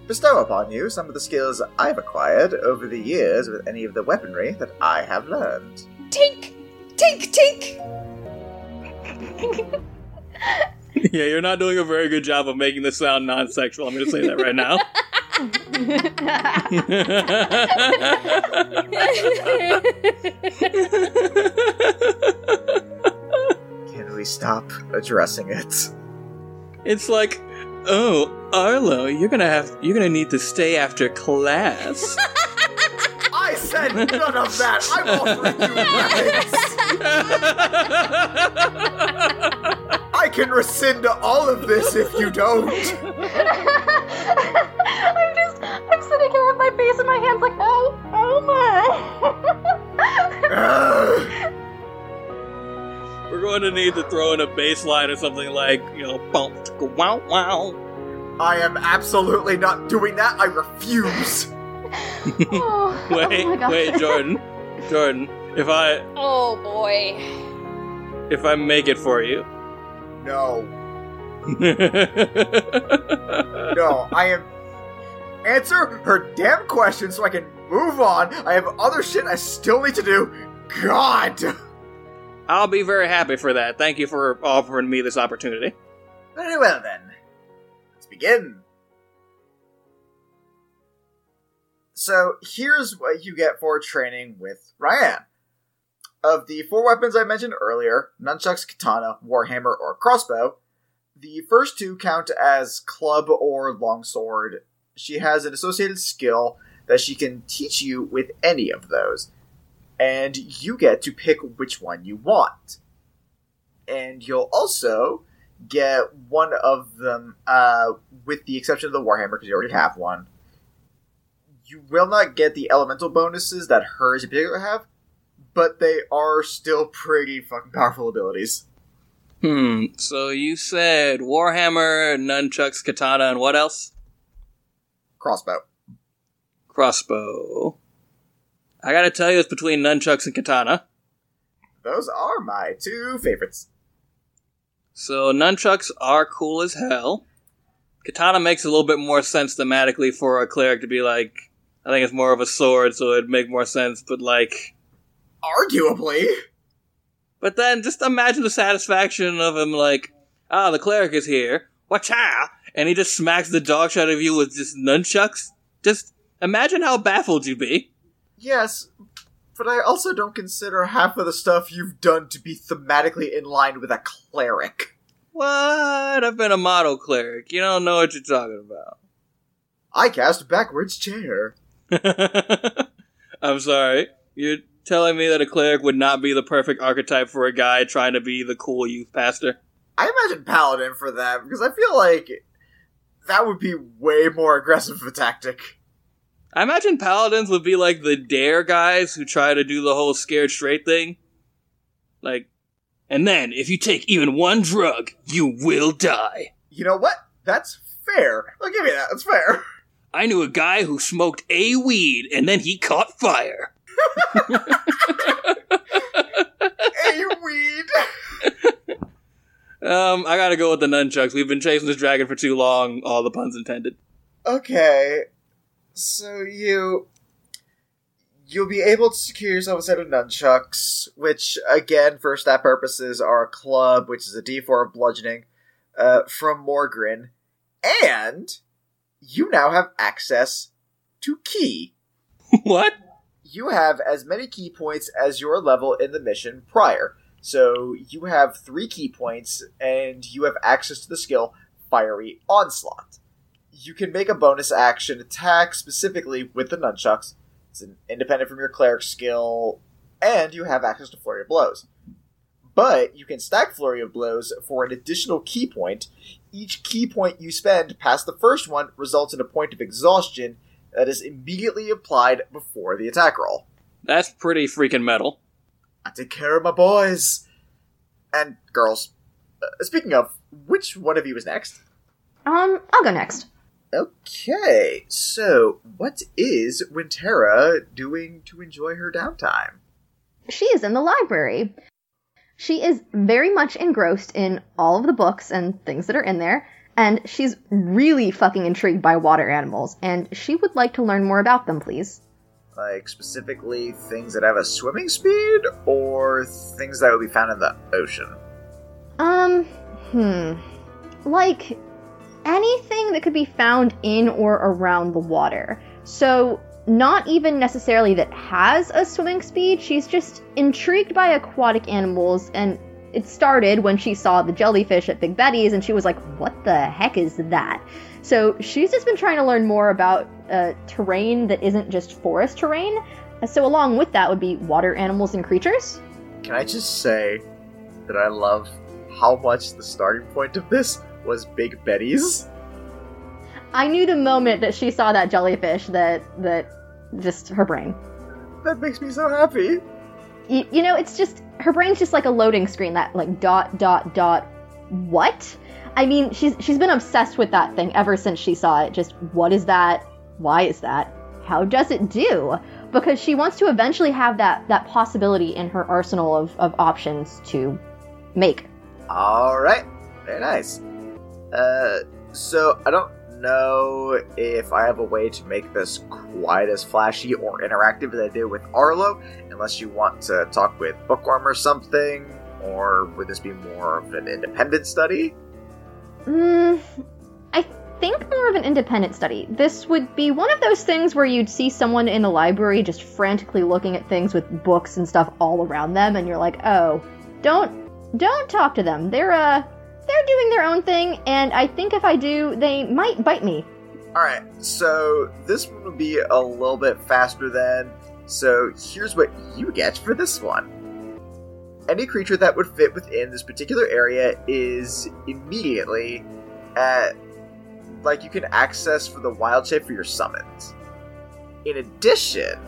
bestow upon you some of the skills I've acquired over the years with any of the weaponry that I have learned. Tink! Tink, tink! yeah, you're not doing a very good job of making this sound non-sexual. I'm going to say that right now. Can we stop addressing it? it's like, oh, Orlo, you're gonna have, you're gonna need to stay after class. I said none of that. I'm offering you rights. I can rescind all of this if you don't. I'm just, I'm sitting here with my face in my hands, like, oh, oh my. We're going to need to throw in a bass line or something like, you know, bump, wow, wow. I am absolutely not doing that. I refuse. Oh, oh, Wait, oh my God. wait, Jordan. Jordan, if I Oh boy. if I make it for you. No, no, I am. Answer her damn question so I can move on. I have other shit I still need to do. God. I'll be very happy for that. Thank you for offering me this opportunity. Very well then. Let's begin. So here's what you get for training with Ryan. Of the four weapons I mentioned earlier, nunchucks, katana, warhammer, or crossbow, the first two count as club or longsword. She has an associated skill that she can teach you with any of those, and you get to pick which one you want. And you'll also get one of them, uh, with the exception of the Warhammer, because you already have one. You will not get the elemental bonuses that hers in particular have, but they are still pretty fucking powerful abilities. Hmm. So you said Warhammer, nunchucks, katana, and what else? Crossbow. Crossbow. I gotta tell you, it's between nunchucks and katana. Those are my two favorites. So nunchucks are cool as hell. Katana makes a little bit more sense thematically for a cleric to be like. I think it's more of a sword, so it'd make more sense. But like, Arguably. but then just imagine the satisfaction of him like, ah, the cleric is here, watcha, and he just smacks the dog shit out of you with just nunchucks. Just imagine how baffled you'd be. Yes, but I also don't consider half of the stuff you've done to be thematically in line with a cleric. What? I've been a model cleric. You don't know what you're talking about. I cast backwards chair. I'm sorry. You're telling me that a cleric would not be the perfect archetype for a guy trying to be the cool youth pastor? I imagine Paladin for that because I feel like that would be way more aggressive of a tactic. I imagine paladins would be like the dare guys who try to do the whole scared straight thing. Like, and then if you take even one drug, you will die. You know what? That's fair. I'll give you that. That's fair. I knew a guy who smoked a weed and then he caught fire. hey, weed. Um, I gotta go with the nunchucks. We've been chasing this dragon for too long, all the puns intended. Okay, so you you'll be able to secure yourself a set of nunchucks, which again, for stat purposes, are a club, which is a D4 of bludgeoning, uh, from Morgrin, and you now have access to ki. what? You have as many ki points as your level in the mission prior. So you have three ki points, and you have access to the skill Fiery Onslaught. You can make a bonus action attack specifically with the nunchucks. It's an independent from your cleric skill, and you have access to Flurry of Blows. But you can stack Flurry of Blows for an additional ki point. Each ki point you spend past the first one results in a point of exhaustion that is immediately applied before the attack roll. That's pretty freaking metal. I take care of my boys and girls. Uh, speaking of, which one of you is next? Um, I'll go next. Okay, so what is Wintera doing to enjoy her downtime? She is in the library. She is very much engrossed in all of the books and things that are in there, and she's really fucking intrigued by water animals, and she would like to learn more about them, please. Like specifically things that have a swimming speed, or things that would be found in the ocean? Um, hmm. Like anything that could be found in or around the water. So, not even necessarily that has a swimming speed, she's just intrigued by aquatic animals and it started when she saw the jellyfish at Big Betty's and she was like, what the heck is that? So she's just been trying to learn more about uh, terrain that isn't just forest terrain. So along with that would be water animals and creatures. Can I just say that I love how much the starting point of this was Big Betty's? I knew the moment that she saw that jellyfish that that just her brain. That makes me so happy. You, you know, it's just her brain's just like a loading screen that like dot dot dot what? I mean, she's she's been obsessed with that thing ever since she saw it. Just what is that? Why is that? How does it do? Because she wants to eventually have that that possibility in her arsenal of, of options to make. Alright, very nice. Uh, so I don't know if I have a way to make this quite as flashy or interactive as I did with Orlo, unless you want to talk with Bookworm or something, or would this be more of an independent study? Mm, I think more of an independent study. This would be one of those things where you'd see someone in the library just frantically looking at things with books and stuff all around them, and you're like, oh, don't don't talk to them. They're uh they're doing their own thing, and I think if I do, they might bite me. Alright, so this one will be a little bit faster then. So here's what you get for this one. Any creature that would fit within this particular area is immediately at like you can access for the wild shape for your summons. In addition,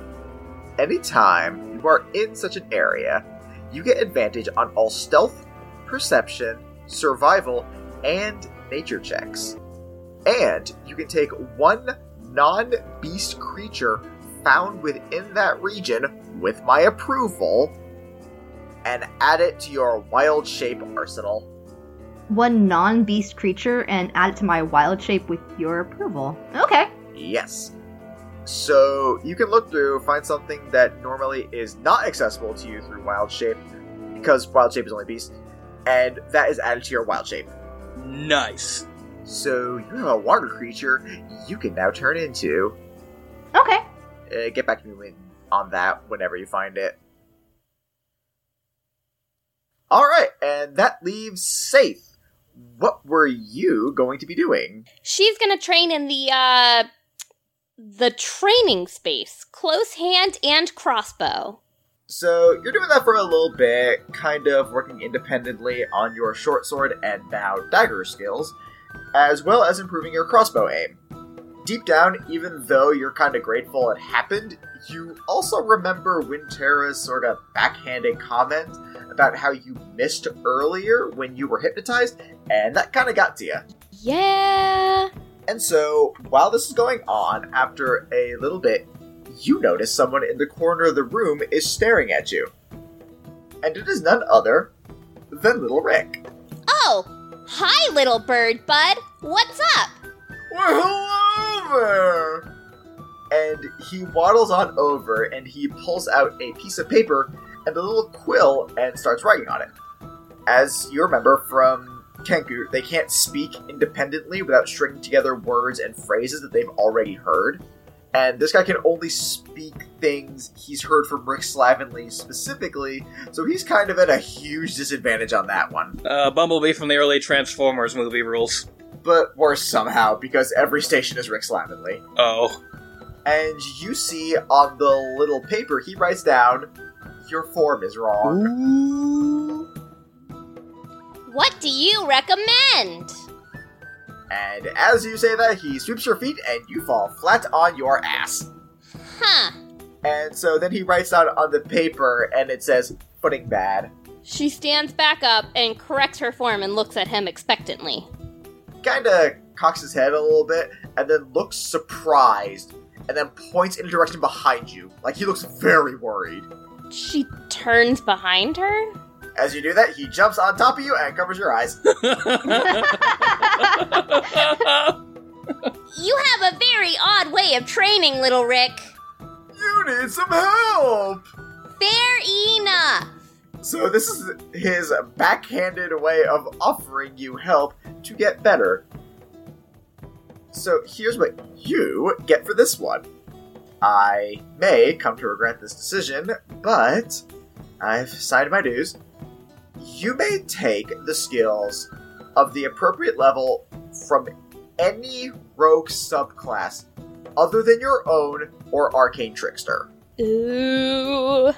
anytime you are in such an area, you get advantage on all stealth, perception, survival, and nature checks. And you can take one non beast creature found within that region with my approval and add it to your wild shape arsenal. One non beast creature and add it to my wild shape with your approval. Okay. Yes. So you can look through, find something that normally is not accessible to you through wild shape, because wild shape is only beast, and that is added to your wild shape. Nice. So you have a water creature you can now turn into. Okay. Uh, get back to me on that whenever you find it. All right, and that leaves Saith. What were you going to be doing? She's gonna train in the uh the training space, close hand and crossbow. So you're doing that for a little bit, kind of working independently on your short sword and now dagger skills, as well as improving your crossbow aim. Deep down, even though you're kind of grateful it happened, you also remember Wintera's sort of backhanded comment about how you missed earlier when you were hypnotized, and that kind of got to you. Yeah. And so, while this is going on, after a little bit, you notice someone in the corner of the room is staring at you. And it is none other than Little Rick. Oh, hi, little bird bud. What's up? Well, hello there! And he waddles on over and he pulls out a piece of paper and a little quill and starts writing on it. As you remember from Kenku, they can't speak independently without stringing together words and phrases that they've already heard. And this guy can only speak things he's heard from Rick Slavenly specifically, so he's kind of at a huge disadvantage on that one. Uh, Bumblebee from the early Transformers movie rules. But worse somehow, because every station is Rick Slavenly. Oh. And you see on the little paper he writes down, Your form is wrong. What do you recommend? And as you say that, he sweeps your feet and you fall flat on your ass. Huh. And so then he writes down on the paper and it says, Footing bad. She stands back up and corrects her form and looks at him expectantly. Kinda cocks his head a little bit and then looks surprised and then points in a direction behind you. Like he looks very worried. She turns behind her? As you do that, he jumps on top of you and covers your eyes. You have a very odd way of training, little Rick. You need some help! Fair enough. So this is his backhanded way of offering you help to get better. So here's what you get for this one. I may come to regret this decision, but I've signed my dues. You may take the skills of the appropriate level from any rogue subclass other than your own or arcane trickster. Ooh.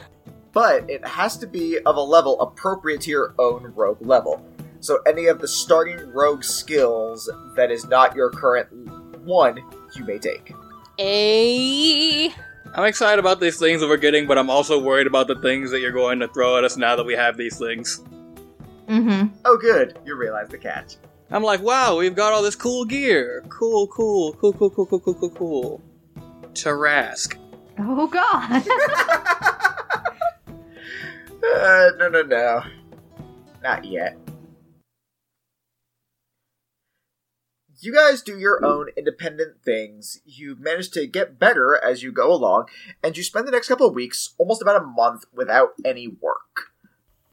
but it has to be of a level appropriate to your own rogue level. So any of the starting rogue skills that is not your current one, you may take. A. I'm excited about these things that we're getting, but I'm also worried about the things that you're going to throw at us now that we have these things. Mm-hmm. Oh, good, you realize the catch. I'm like, wow, we've got all this cool gear. Cool, cool, cool, cool, cool, cool, cool, cool, cool. Tarrasque. Oh god. Uh, no, no, no, not yet. You guys do your own independent things. You manage to get better as you go along, and you spend the next couple of weeks, almost about a month, without any work.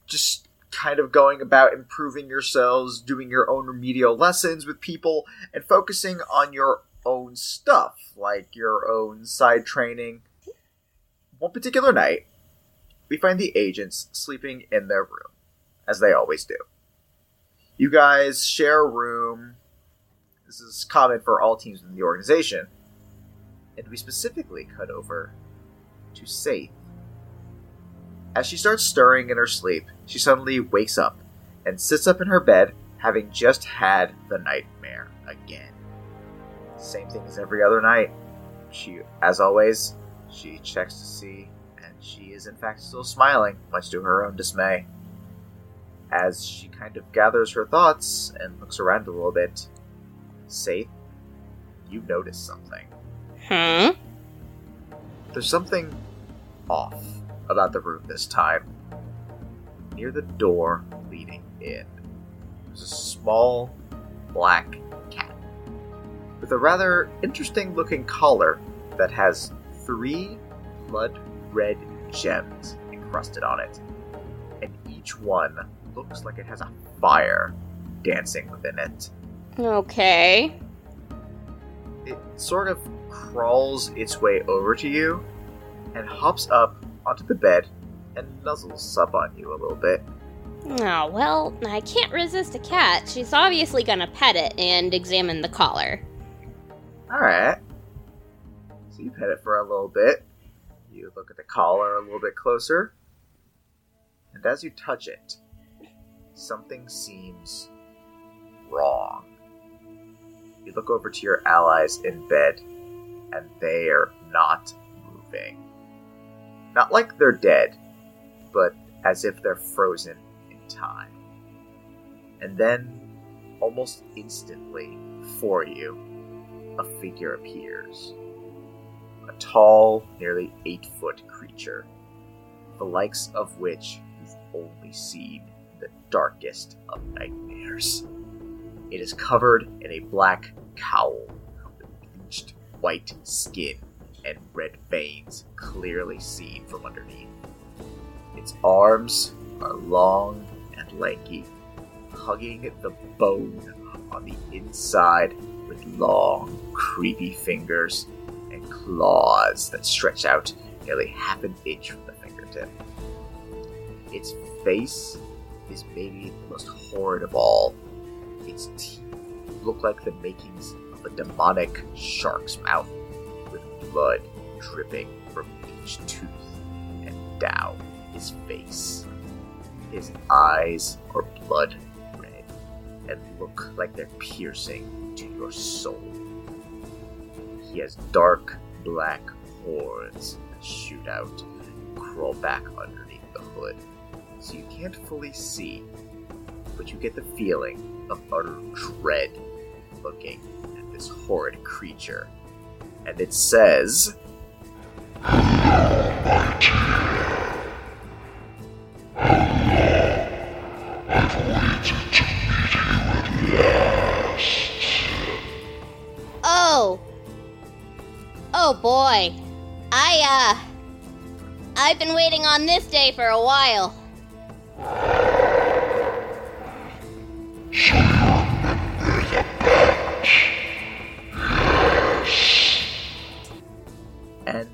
Just kind of going about improving yourselves, doing your own remedial lessons with people, and focusing on your own stuff, like your own side training. One particular night, we find the agents sleeping in their room, as they always do. You guys share a room. This is common for all teams in the organization. And we specifically cut over to Saith. As she starts stirring in her sleep, she suddenly wakes up and sits up in her bed, having just had the nightmare again. Same thing as every other night. She, as always, she checks to see, and she is in fact still smiling, much to her own dismay. As she kind of gathers her thoughts and looks around a little bit, Saith, you notice something. Hmm. There's something off about the room this time. Near the door leading in, there's a small black cat with a rather interesting looking collar that has three blood red gems encrusted on it. And each one looks like it has a fire dancing within it. Okay. it sort of crawls its way over to you and hops up onto the bed and nuzzles up on you a little bit. Oh, well, I can't resist a cat. She's obviously gonna pet it and examine the collar. Alright. So you pet it for a little bit. You look at the collar a little bit closer. And as you touch it, something seems wrong. You look over to your allies in bed, and they are not moving. Not like they're dead, but as if they're frozen in time. And then, almost instantly, for you, a figure appears. A tall, nearly eight foot creature, the likes of which you've only seen in the darkest of nightmares. It is covered in a black cowl with bleached white skin and red veins clearly seen from underneath. Its arms are long and lanky, hugging the bone on the inside with long, creepy fingers and claws that stretch out nearly half an inch from the fingertip. Its face is maybe the most horrid of all. Its teeth look like the makings of a demonic shark's mouth, with blood dripping from each tooth and down his face. His eyes are blood red and look like they're piercing to your soul. He has dark black horns that shoot out and crawl back underneath the hood, so you can't fully see, but you get the feeling of utter dread looking at this horrid creature. And it says, Oh. Oh boy. I, uh. I've been waiting on this day for a while. and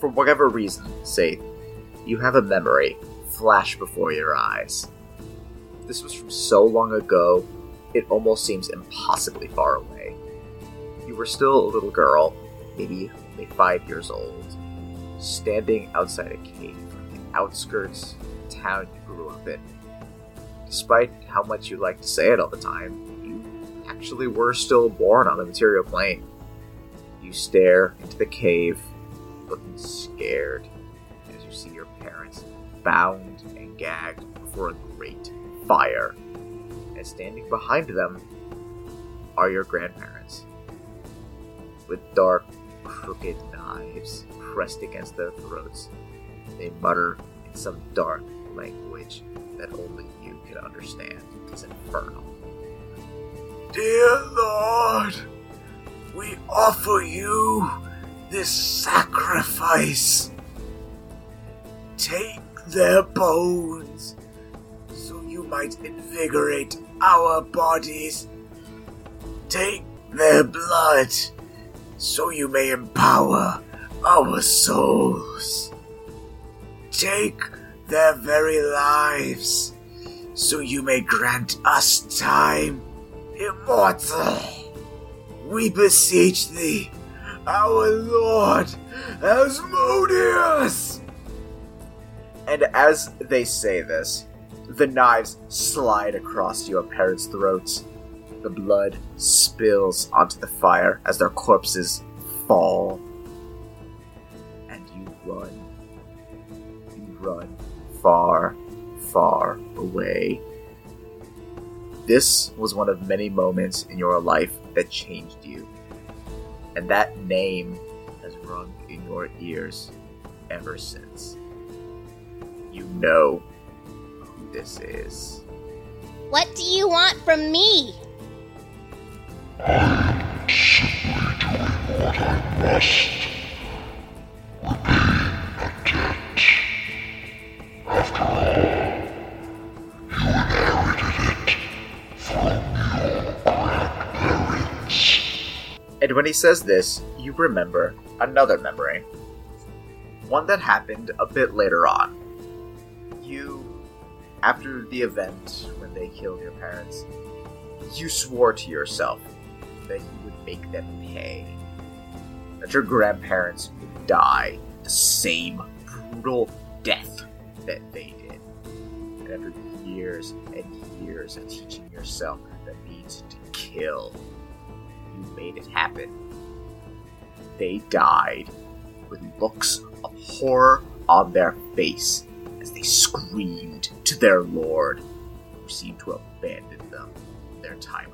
for whatever reason, Saith, you have a memory flash before your eyes. This was from so long ago, it almost seems impossibly far away. You were still a little girl, maybe only five years old, standing outside a cave on the outskirts of the town you grew up in. Despite how much you like to say it all the time, you actually were still born on the material plane. You stare into the cave, looking scared as you see your parents bound and gagged before a great fire. And standing behind them are your grandparents. With dark, crooked knives pressed against their throats, they mutter in some dark language that only you can understand. It's infernal. Dear Lord, we offer you this sacrifice. Take their bones so you might invigorate our bodies. Take their blood so you may empower our souls. Take their very lives so you may grant us time immortal. We beseech thee, our Lord Asmodeus! And as they say this, the knives slide across your parents' throats. The blood spills onto the fire as their corpses fall. And you run. You run far, far away. This was one of many moments in your life that changed you. And that name has rung in your ears ever since. You know who this is. What do you want from me? And when he says this, you remember another memory. One that happened a bit later on. You, after the event when they killed your parents, you swore to yourself that you would make them pay. That your grandparents would die the same brutal death that they did. And after years and years of teaching yourself the need to kill, you made it happen. They died with looks of horror on their face as they screamed to their lord, who seemed to abandon them their time.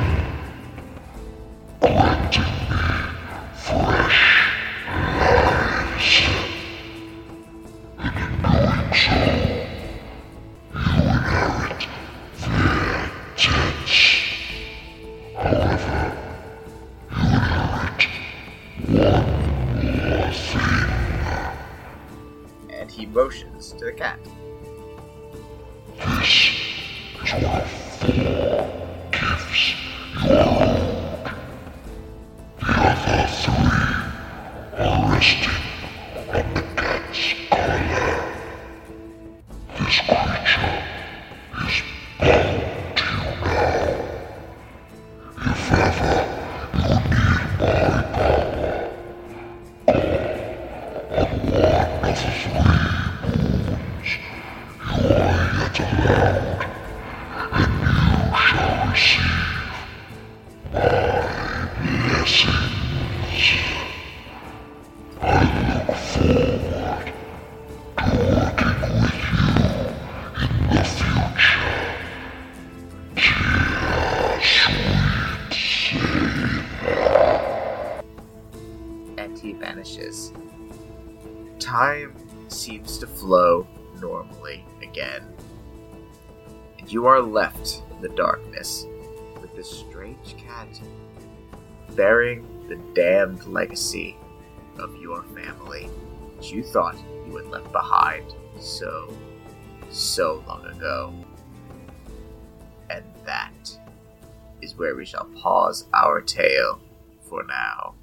you are left in the darkness with this strange cat bearing the damned legacy of your family that you thought you had left behind so, so long ago. And that is where we shall pause our tale for now.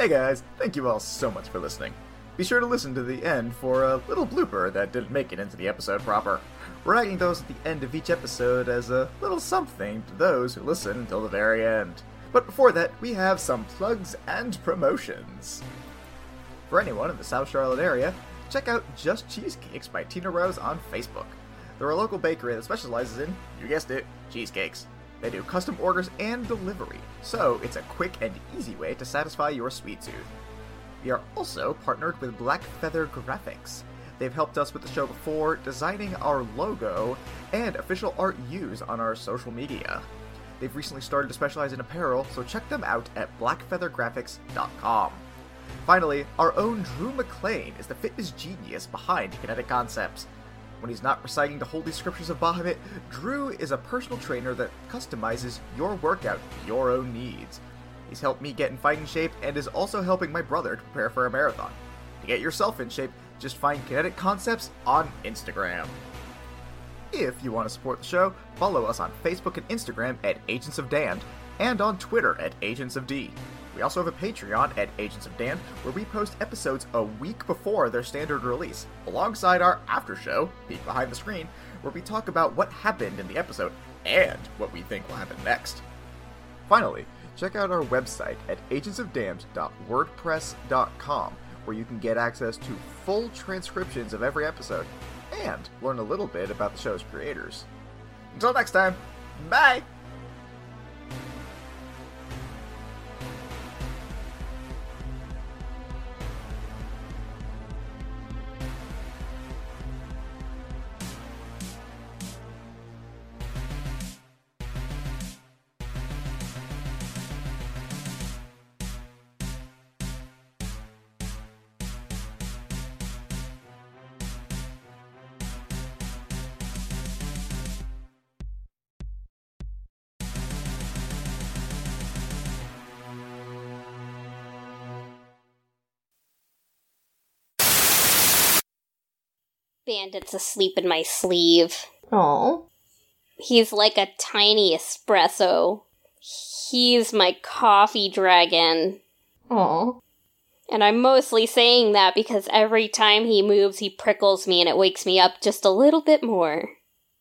Hey guys, thank you all so much for listening. Be sure to listen to the end for a little blooper that didn't make it into the episode proper. We're adding those at the end of each episode as a little something to those who listen until the very end. But before that, we have some plugs and promotions. For anyone in the South Charlotte area, check out Just Cheesecakes by Tina Rose on Facebook. They're a local bakery that specializes in, you guessed it, cheesecakes. They do custom orders and delivery, so it's a quick and easy way to satisfy your sweet tooth. We are also partnered with Black Feather Graphics. They've helped us with the show before, designing our logo and official art used on our social media. They've recently started to specialize in apparel, so check them out at blackfeathergraphics.com. Finally, our own Drew McLean is the fitness genius behind Kinetic Concepts. When he's not reciting the holy scriptures of Bahamut, Drew is a personal trainer that customizes your workout to your own needs. He's helped me get in fighting shape and is also helping my brother to prepare for a marathon. To get yourself in shape, just find Kinetic Concepts on Instagram. If you want to support the show, follow us on Facebook and Instagram at Agents of Damned and on Twitter at Agents of D. We also have a Patreon at Agents of Damned where we post episodes a week before their standard release, alongside our after show, Peek Behind the Screen, where we talk about what happened in the episode and what we think will happen next. Finally, check out our website at agentsofdamned.wordpress.com where you can get access to full transcriptions of every episode and learn a little bit about the show's creators. Until next time, bye! Bandit's asleep in my sleeve. Oh. He's like a tiny espresso. He's my coffee dragon. Oh. And I'm mostly saying that because every time he moves, he prickles me and it wakes me up just a little bit more.